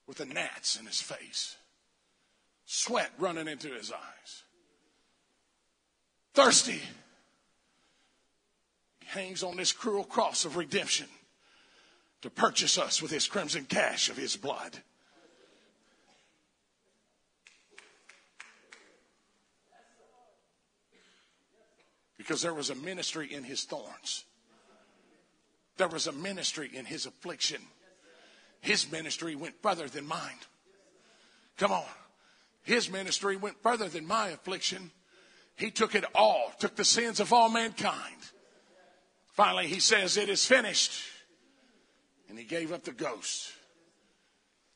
with the gnats in his face, sweat running into his eyes, thirsty. He hangs on this cruel cross of redemption to purchase us with his crimson cash of his blood. Because there was a ministry in his thorns. There was a ministry in his affliction. His ministry went further than mine. Come on. His ministry went further than my affliction. He took it all, took the sins of all mankind. Finally, he says, It is finished. And he gave up the ghost.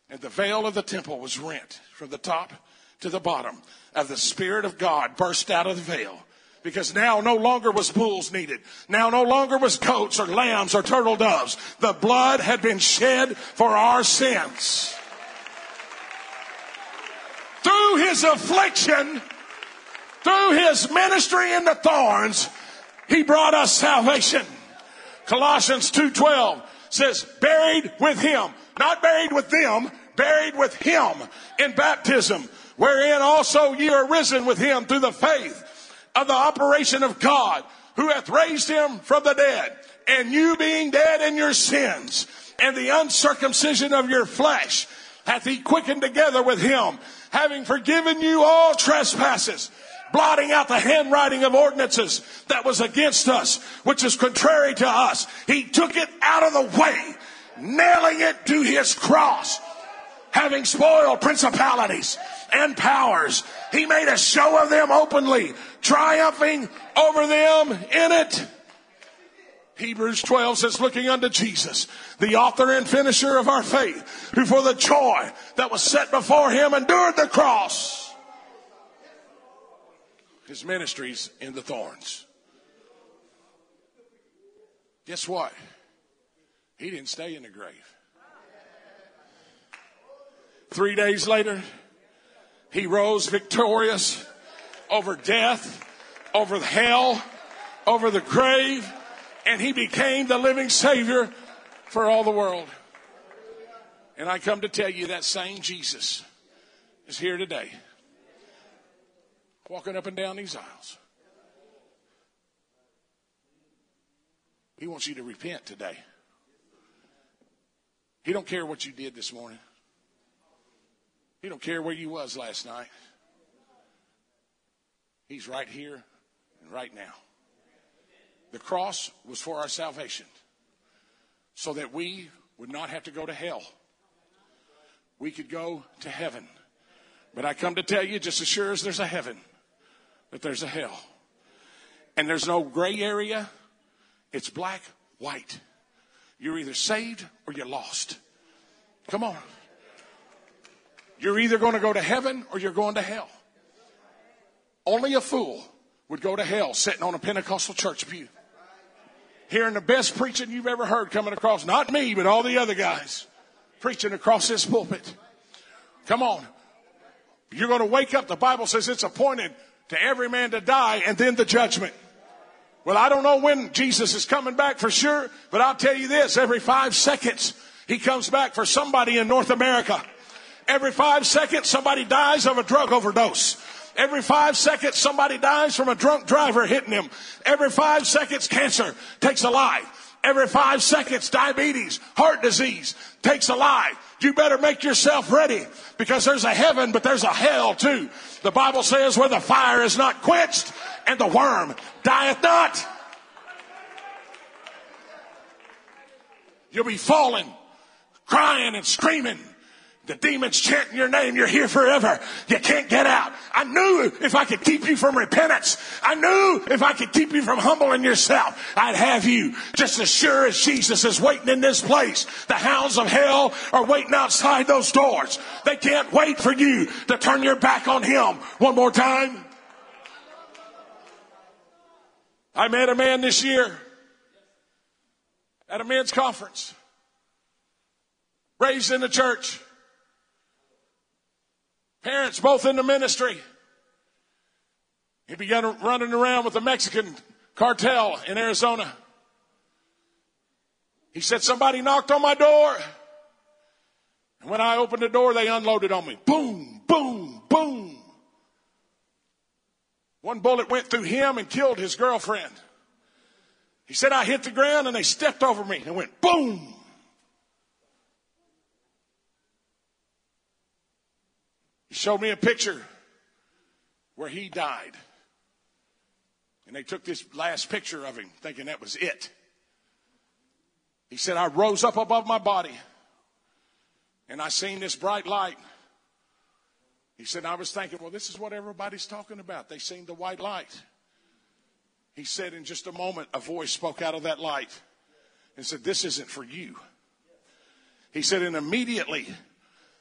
And the veil of the temple was rent from the top to the bottom. Of the Spirit of God burst out of the veil. Because now no longer was bulls needed. Now no longer was goats or lambs or turtle doves. The blood had been shed for our sins. Through his affliction, through his ministry in the thorns, he brought us salvation. Colossians 2:12 says buried with him, not buried with them, buried with him in baptism, wherein also ye are risen with him through the faith of the operation of God, who hath raised him from the dead, and you being dead in your sins, and the uncircumcision of your flesh, hath he quickened together with him, having forgiven you all trespasses, blotting out the handwriting of ordinances that was against us, which is contrary to us. He took it out of the way, nailing it to his cross, having spoiled principalities and powers. He made a show of them openly, triumphing over them in it. Hebrews 12 says, looking unto Jesus, the author and finisher of our faith, who for the joy that was set before him endured the cross. His ministries in the thorns. Guess what? He didn't stay in the grave. Three days later, he rose victorious over death, over hell, over the grave, and he became the living Savior for all the world. And I come to tell you that same Jesus is here today, walking up and down these aisles. He wants you to repent today. He don't care what you did this morning. He don't care where you was last night. He's right here and right now. The cross was for our salvation so that we would not have to go to hell. We could go to heaven. But I come to tell you, just as sure as there's a heaven, that there's a hell. And there's no gray area. It's black, white. You're either saved or you're lost. Come on. You're either going to go to heaven or you're going to hell. Only a fool would go to hell sitting on a Pentecostal church pew. Hearing the best preaching you've ever heard coming across, not me, but all the other guys preaching across this pulpit. Come on. You're going to wake up. The Bible says it's appointed to every man to die and then the judgment. Well, I don't know when Jesus is coming back for sure, but I'll tell you this every five seconds, he comes back for somebody in North America. Every five seconds, somebody dies of a drug overdose. Every five seconds, somebody dies from a drunk driver hitting him. Every five seconds, cancer takes a life. Every five seconds, diabetes, heart disease takes a life. You better make yourself ready because there's a heaven, but there's a hell too. The Bible says where the fire is not quenched and the worm dieth not. You'll be falling, crying and screaming the demons chanting your name, you're here forever. You can't get out. I knew if I could keep you from repentance, I knew if I could keep you from humbling yourself, I'd have you just as sure as Jesus is waiting in this place. The hounds of hell are waiting outside those doors. They can't wait for you to turn your back on Him one more time. I met a man this year at a men's conference, raised in the church. Parents both in the ministry. He began running around with the Mexican cartel in Arizona. He said, Somebody knocked on my door. And when I opened the door, they unloaded on me. Boom, boom, boom. One bullet went through him and killed his girlfriend. He said, I hit the ground and they stepped over me and went boom. He showed me a picture where he died. And they took this last picture of him thinking that was it. He said, I rose up above my body and I seen this bright light. He said, I was thinking, well, this is what everybody's talking about. They seen the white light. He said, in just a moment, a voice spoke out of that light and said, This isn't for you. He said, and immediately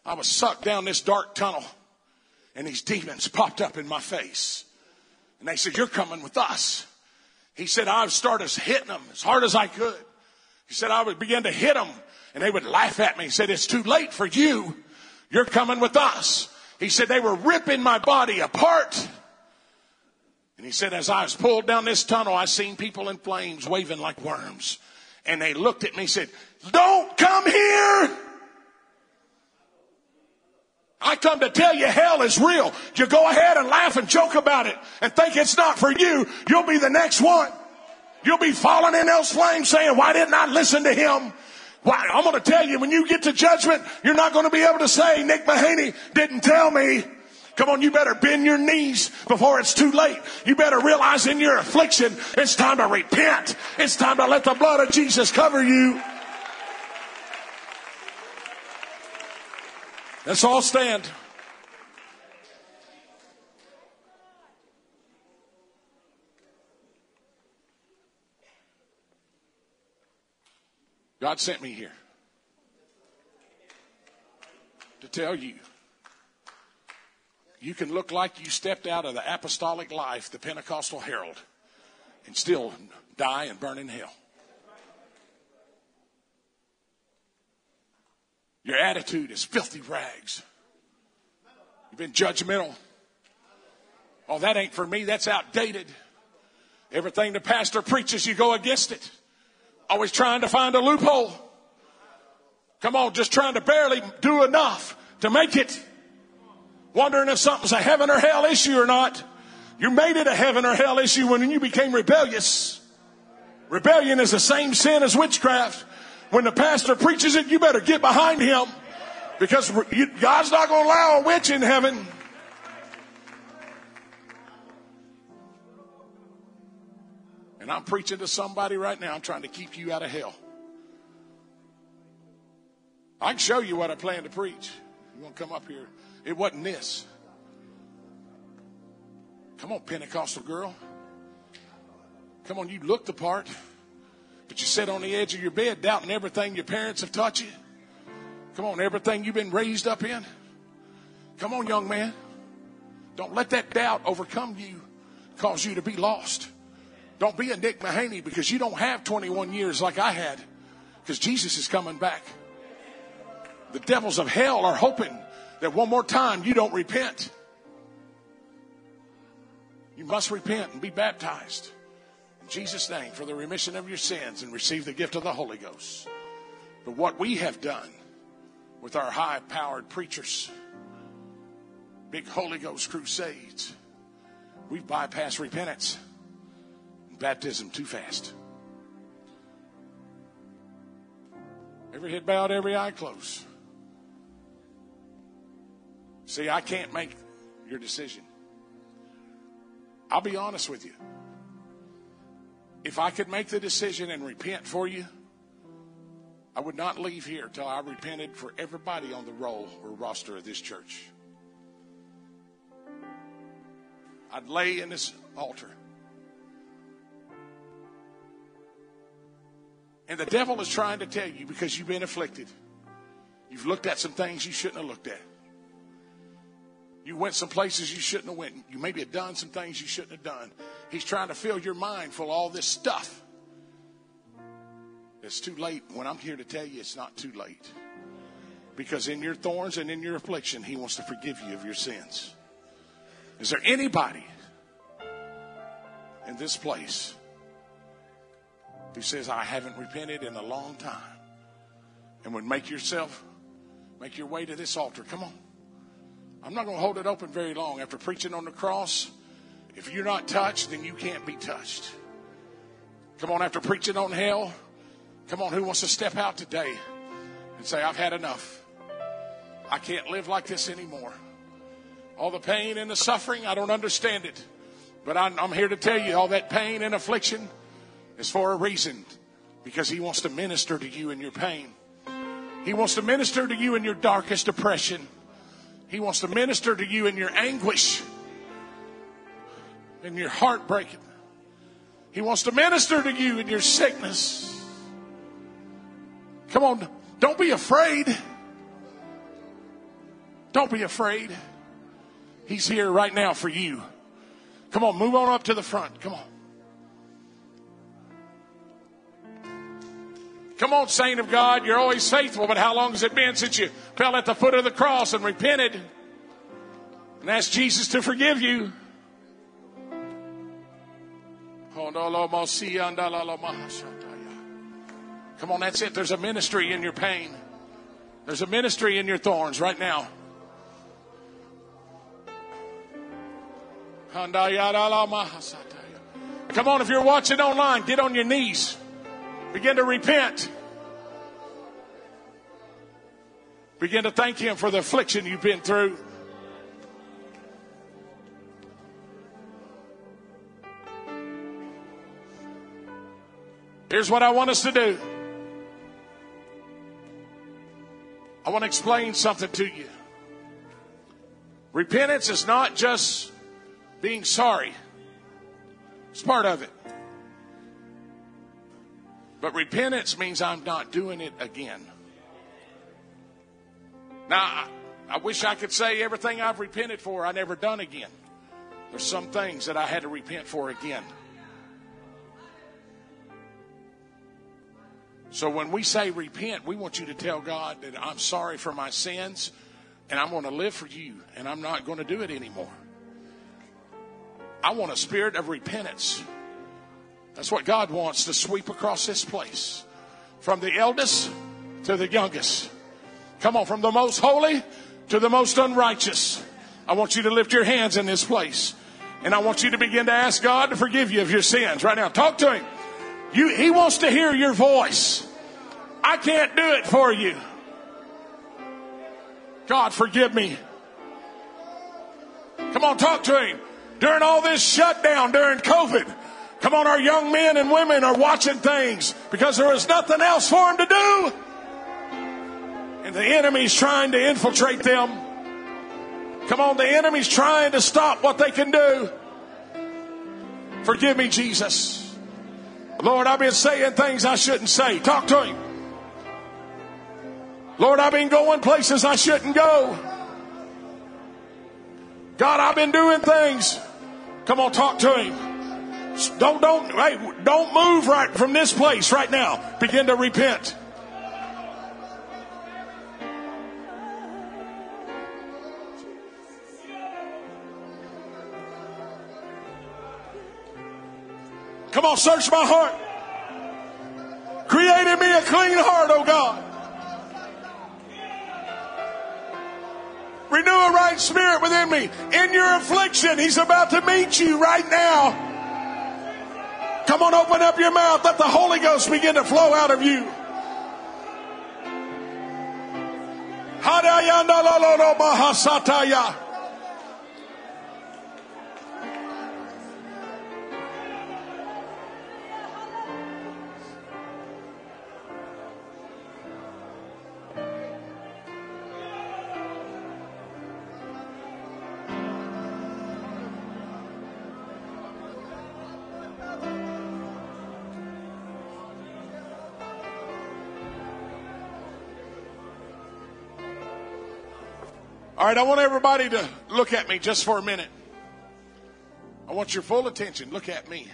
I was sucked down this dark tunnel and these demons popped up in my face. And they said, You're coming with us. He said, I started hitting them as hard as I could. He said, I would begin to hit them and they would laugh at me. He said, It's too late for you. You're coming with us. He said, They were ripping my body apart. And he said, As I was pulled down this tunnel, I seen people in flames waving like worms. And they looked at me and said, Don't come here. I come to tell you hell is real. You go ahead and laugh and joke about it and think it's not for you. You'll be the next one. You'll be falling in those flames saying, why didn't I listen to him? Why, I'm going to tell you, when you get to judgment, you're not going to be able to say, Nick Mahaney didn't tell me. Come on, you better bend your knees before it's too late. You better realize in your affliction, it's time to repent. It's time to let the blood of Jesus cover you. Let's all stand. God sent me here to tell you you can look like you stepped out of the apostolic life, the Pentecostal herald, and still die and burn in hell. Your attitude is filthy rags. You've been judgmental. Oh, that ain't for me. That's outdated. Everything the pastor preaches, you go against it. Always trying to find a loophole. Come on, just trying to barely do enough to make it. Wondering if something's a heaven or hell issue or not. You made it a heaven or hell issue when you became rebellious. Rebellion is the same sin as witchcraft. When the pastor preaches it, you better get behind him because God's not going to allow a witch in heaven. And I'm preaching to somebody right now. I'm trying to keep you out of hell. I can show you what I plan to preach. You want to come up here? It wasn't this. Come on, Pentecostal girl. Come on, you look the part. But you sit on the edge of your bed doubting everything your parents have taught you. Come on, everything you've been raised up in. Come on, young man. Don't let that doubt overcome you, cause you to be lost. Don't be a Nick Mahaney because you don't have 21 years like I had, because Jesus is coming back. The devils of hell are hoping that one more time you don't repent. You must repent and be baptized. Jesus' name for the remission of your sins and receive the gift of the Holy Ghost. But what we have done with our high powered preachers, big Holy Ghost crusades, we've bypassed repentance and baptism too fast. Every head bowed, every eye closed. See, I can't make your decision. I'll be honest with you if I could make the decision and repent for you, I would not leave here till I repented for everybody on the roll or roster of this church. I'd lay in this altar. And the devil is trying to tell you because you've been afflicted. You've looked at some things you shouldn't have looked at. You went some places you shouldn't have went. You maybe have done some things you shouldn't have done. He's trying to fill your mind full of all this stuff. It's too late when I'm here to tell you it's not too late. Because in your thorns and in your affliction, He wants to forgive you of your sins. Is there anybody in this place who says, I haven't repented in a long time? And would make yourself, make your way to this altar. Come on. I'm not going to hold it open very long. After preaching on the cross, if you're not touched, then you can't be touched. Come on, after preaching on hell, come on, who wants to step out today and say, I've had enough? I can't live like this anymore. All the pain and the suffering, I don't understand it. But I'm, I'm here to tell you all that pain and affliction is for a reason because He wants to minister to you in your pain. He wants to minister to you in your darkest depression. He wants to minister to you in your anguish, in your heartbreaking. He wants to minister to you in your sickness. Come on, don't be afraid. Don't be afraid. He's here right now for you. Come on, move on up to the front. Come on. Come on, saint of God, you're always faithful, but how long has it been since you fell at the foot of the cross and repented and asked Jesus to forgive you? Come on, that's it. There's a ministry in your pain. There's a ministry in your thorns right now. Come on, if you're watching online, get on your knees. Begin to repent. Begin to thank Him for the affliction you've been through. Here's what I want us to do. I want to explain something to you. Repentance is not just being sorry, it's part of it. But repentance means I'm not doing it again. Now, I wish I could say everything I've repented for, I never done again. There's some things that I had to repent for again. So when we say repent, we want you to tell God that I'm sorry for my sins and I'm going to live for you and I'm not going to do it anymore. I want a spirit of repentance. That's what God wants to sweep across this place. From the eldest to the youngest. Come on, from the most holy to the most unrighteous. I want you to lift your hands in this place. And I want you to begin to ask God to forgive you of your sins right now. Talk to Him. You, he wants to hear your voice. I can't do it for you. God, forgive me. Come on, talk to Him. During all this shutdown, during COVID, Come on, our young men and women are watching things because there is nothing else for them to do. And the enemy's trying to infiltrate them. Come on, the enemy's trying to stop what they can do. Forgive me, Jesus. Lord, I've been saying things I shouldn't say. Talk to him. Lord, I've been going places I shouldn't go. God, I've been doing things. Come on, talk to him. Don't, don't, hey, don't move right from this place right now. Begin to repent. Come on, search my heart. Create in me a clean heart, oh God. Renew a right spirit within me. In your affliction, He's about to meet you right now. Come on, open up your mouth. Let the Holy Ghost begin to flow out of you. I want everybody to look at me just for a minute. I want your full attention. Look at me.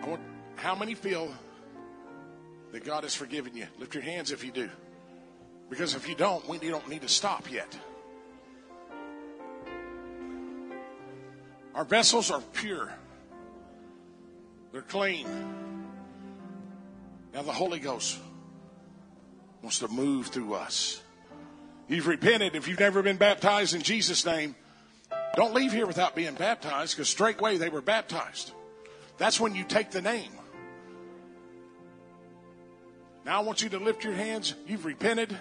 I want how many feel that God has forgiven you? Lift your hands if you do. Because if you don't, we don't need to stop yet. Our vessels are pure. They're clean. Now the Holy Ghost wants to move through us. You've repented. If you've never been baptized in Jesus' name, don't leave here without being baptized because straightway they were baptized. That's when you take the name. Now I want you to lift your hands. You've repented.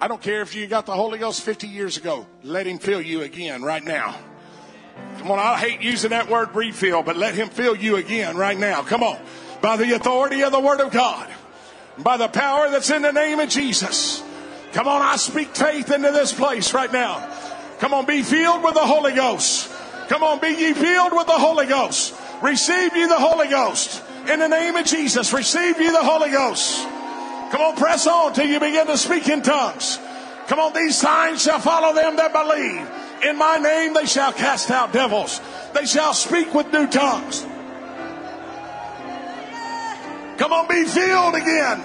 I don't care if you got the Holy Ghost 50 years ago. Let Him fill you again right now. Come on, I hate using that word refill, but let him fill you again right now. Come on. By the authority of the word of God, by the power that's in the name of Jesus. Come on, I speak faith into this place right now. Come on, be filled with the Holy Ghost. Come on, be ye filled with the Holy Ghost. Receive ye the Holy Ghost. In the name of Jesus, receive ye the Holy Ghost. Come on, press on till you begin to speak in tongues. Come on, these signs shall follow them that believe. In my name they shall cast out devils. They shall speak with new tongues. Come on, be filled again.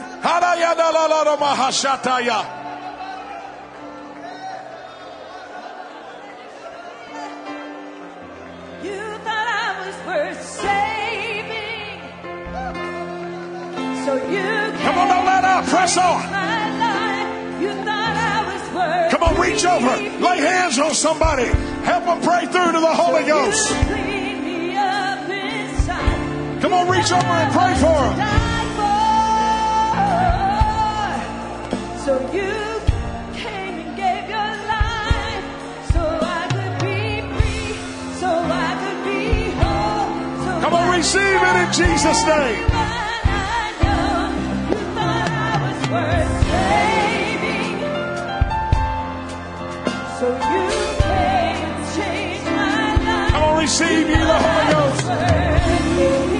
On, don't let up. Press on. my life. You thought I was worth Come on, reach over. Lay hands on somebody. Help them pray through to the Holy Ghost. You cleaned me up inside. Come on, reach over and pray for them. So you came and gave your life so I could be free, so I could be whole. Come on, receive it in Jesus' name. So you came and changed my life. Come on, receive you the Holy Ghost.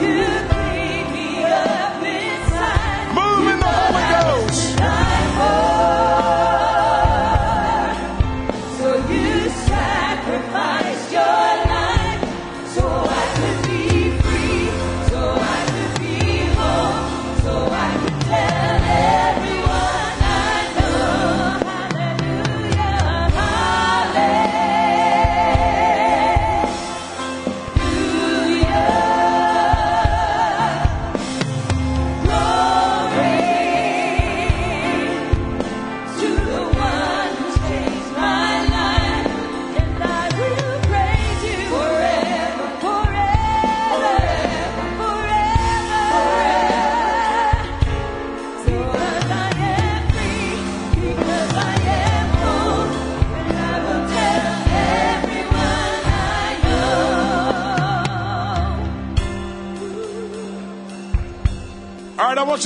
You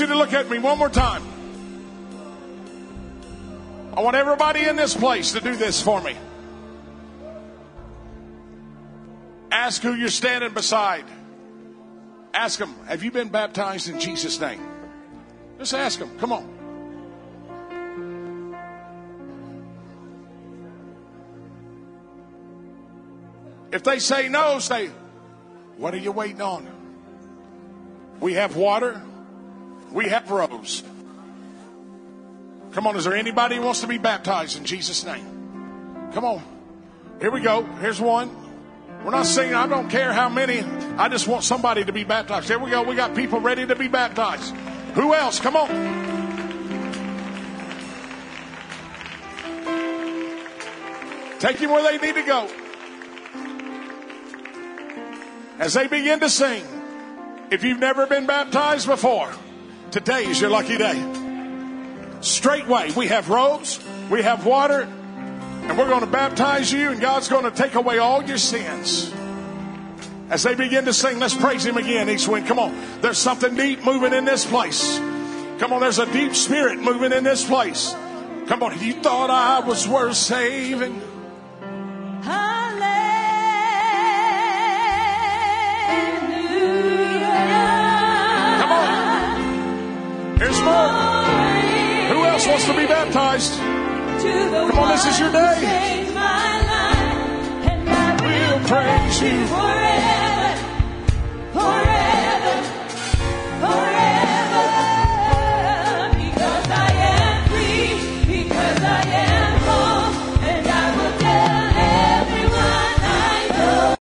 you to look at me one more time. I want everybody in this place to do this for me. Ask who you're standing beside. Ask them, have you been baptized in Jesus' name? Just ask them. Come on. If they say no, say, what are you waiting on? We have water. We have robes. Come on, is there anybody who wants to be baptized in Jesus' name? Come on. Here we go. Here's one. We're not singing, I don't care how many. I just want somebody to be baptized. Here we go. We got people ready to be baptized. Who else? Come on. Take them where they need to go. As they begin to sing, if you've never been baptized before, today is your lucky day. Straightway, we have robes, we have water, and we're going to baptize you, and God's going to take away all your sins. As they begin to sing, let's praise Him again, East Wind. Come on. There's something deep moving in this place. Come on, there's a deep spirit moving in this place. Come on, you thought I was worth saving. Hallelujah. Here's more. Who else wants to be baptized? Come on, this is your day. We'll praise you forever. forever.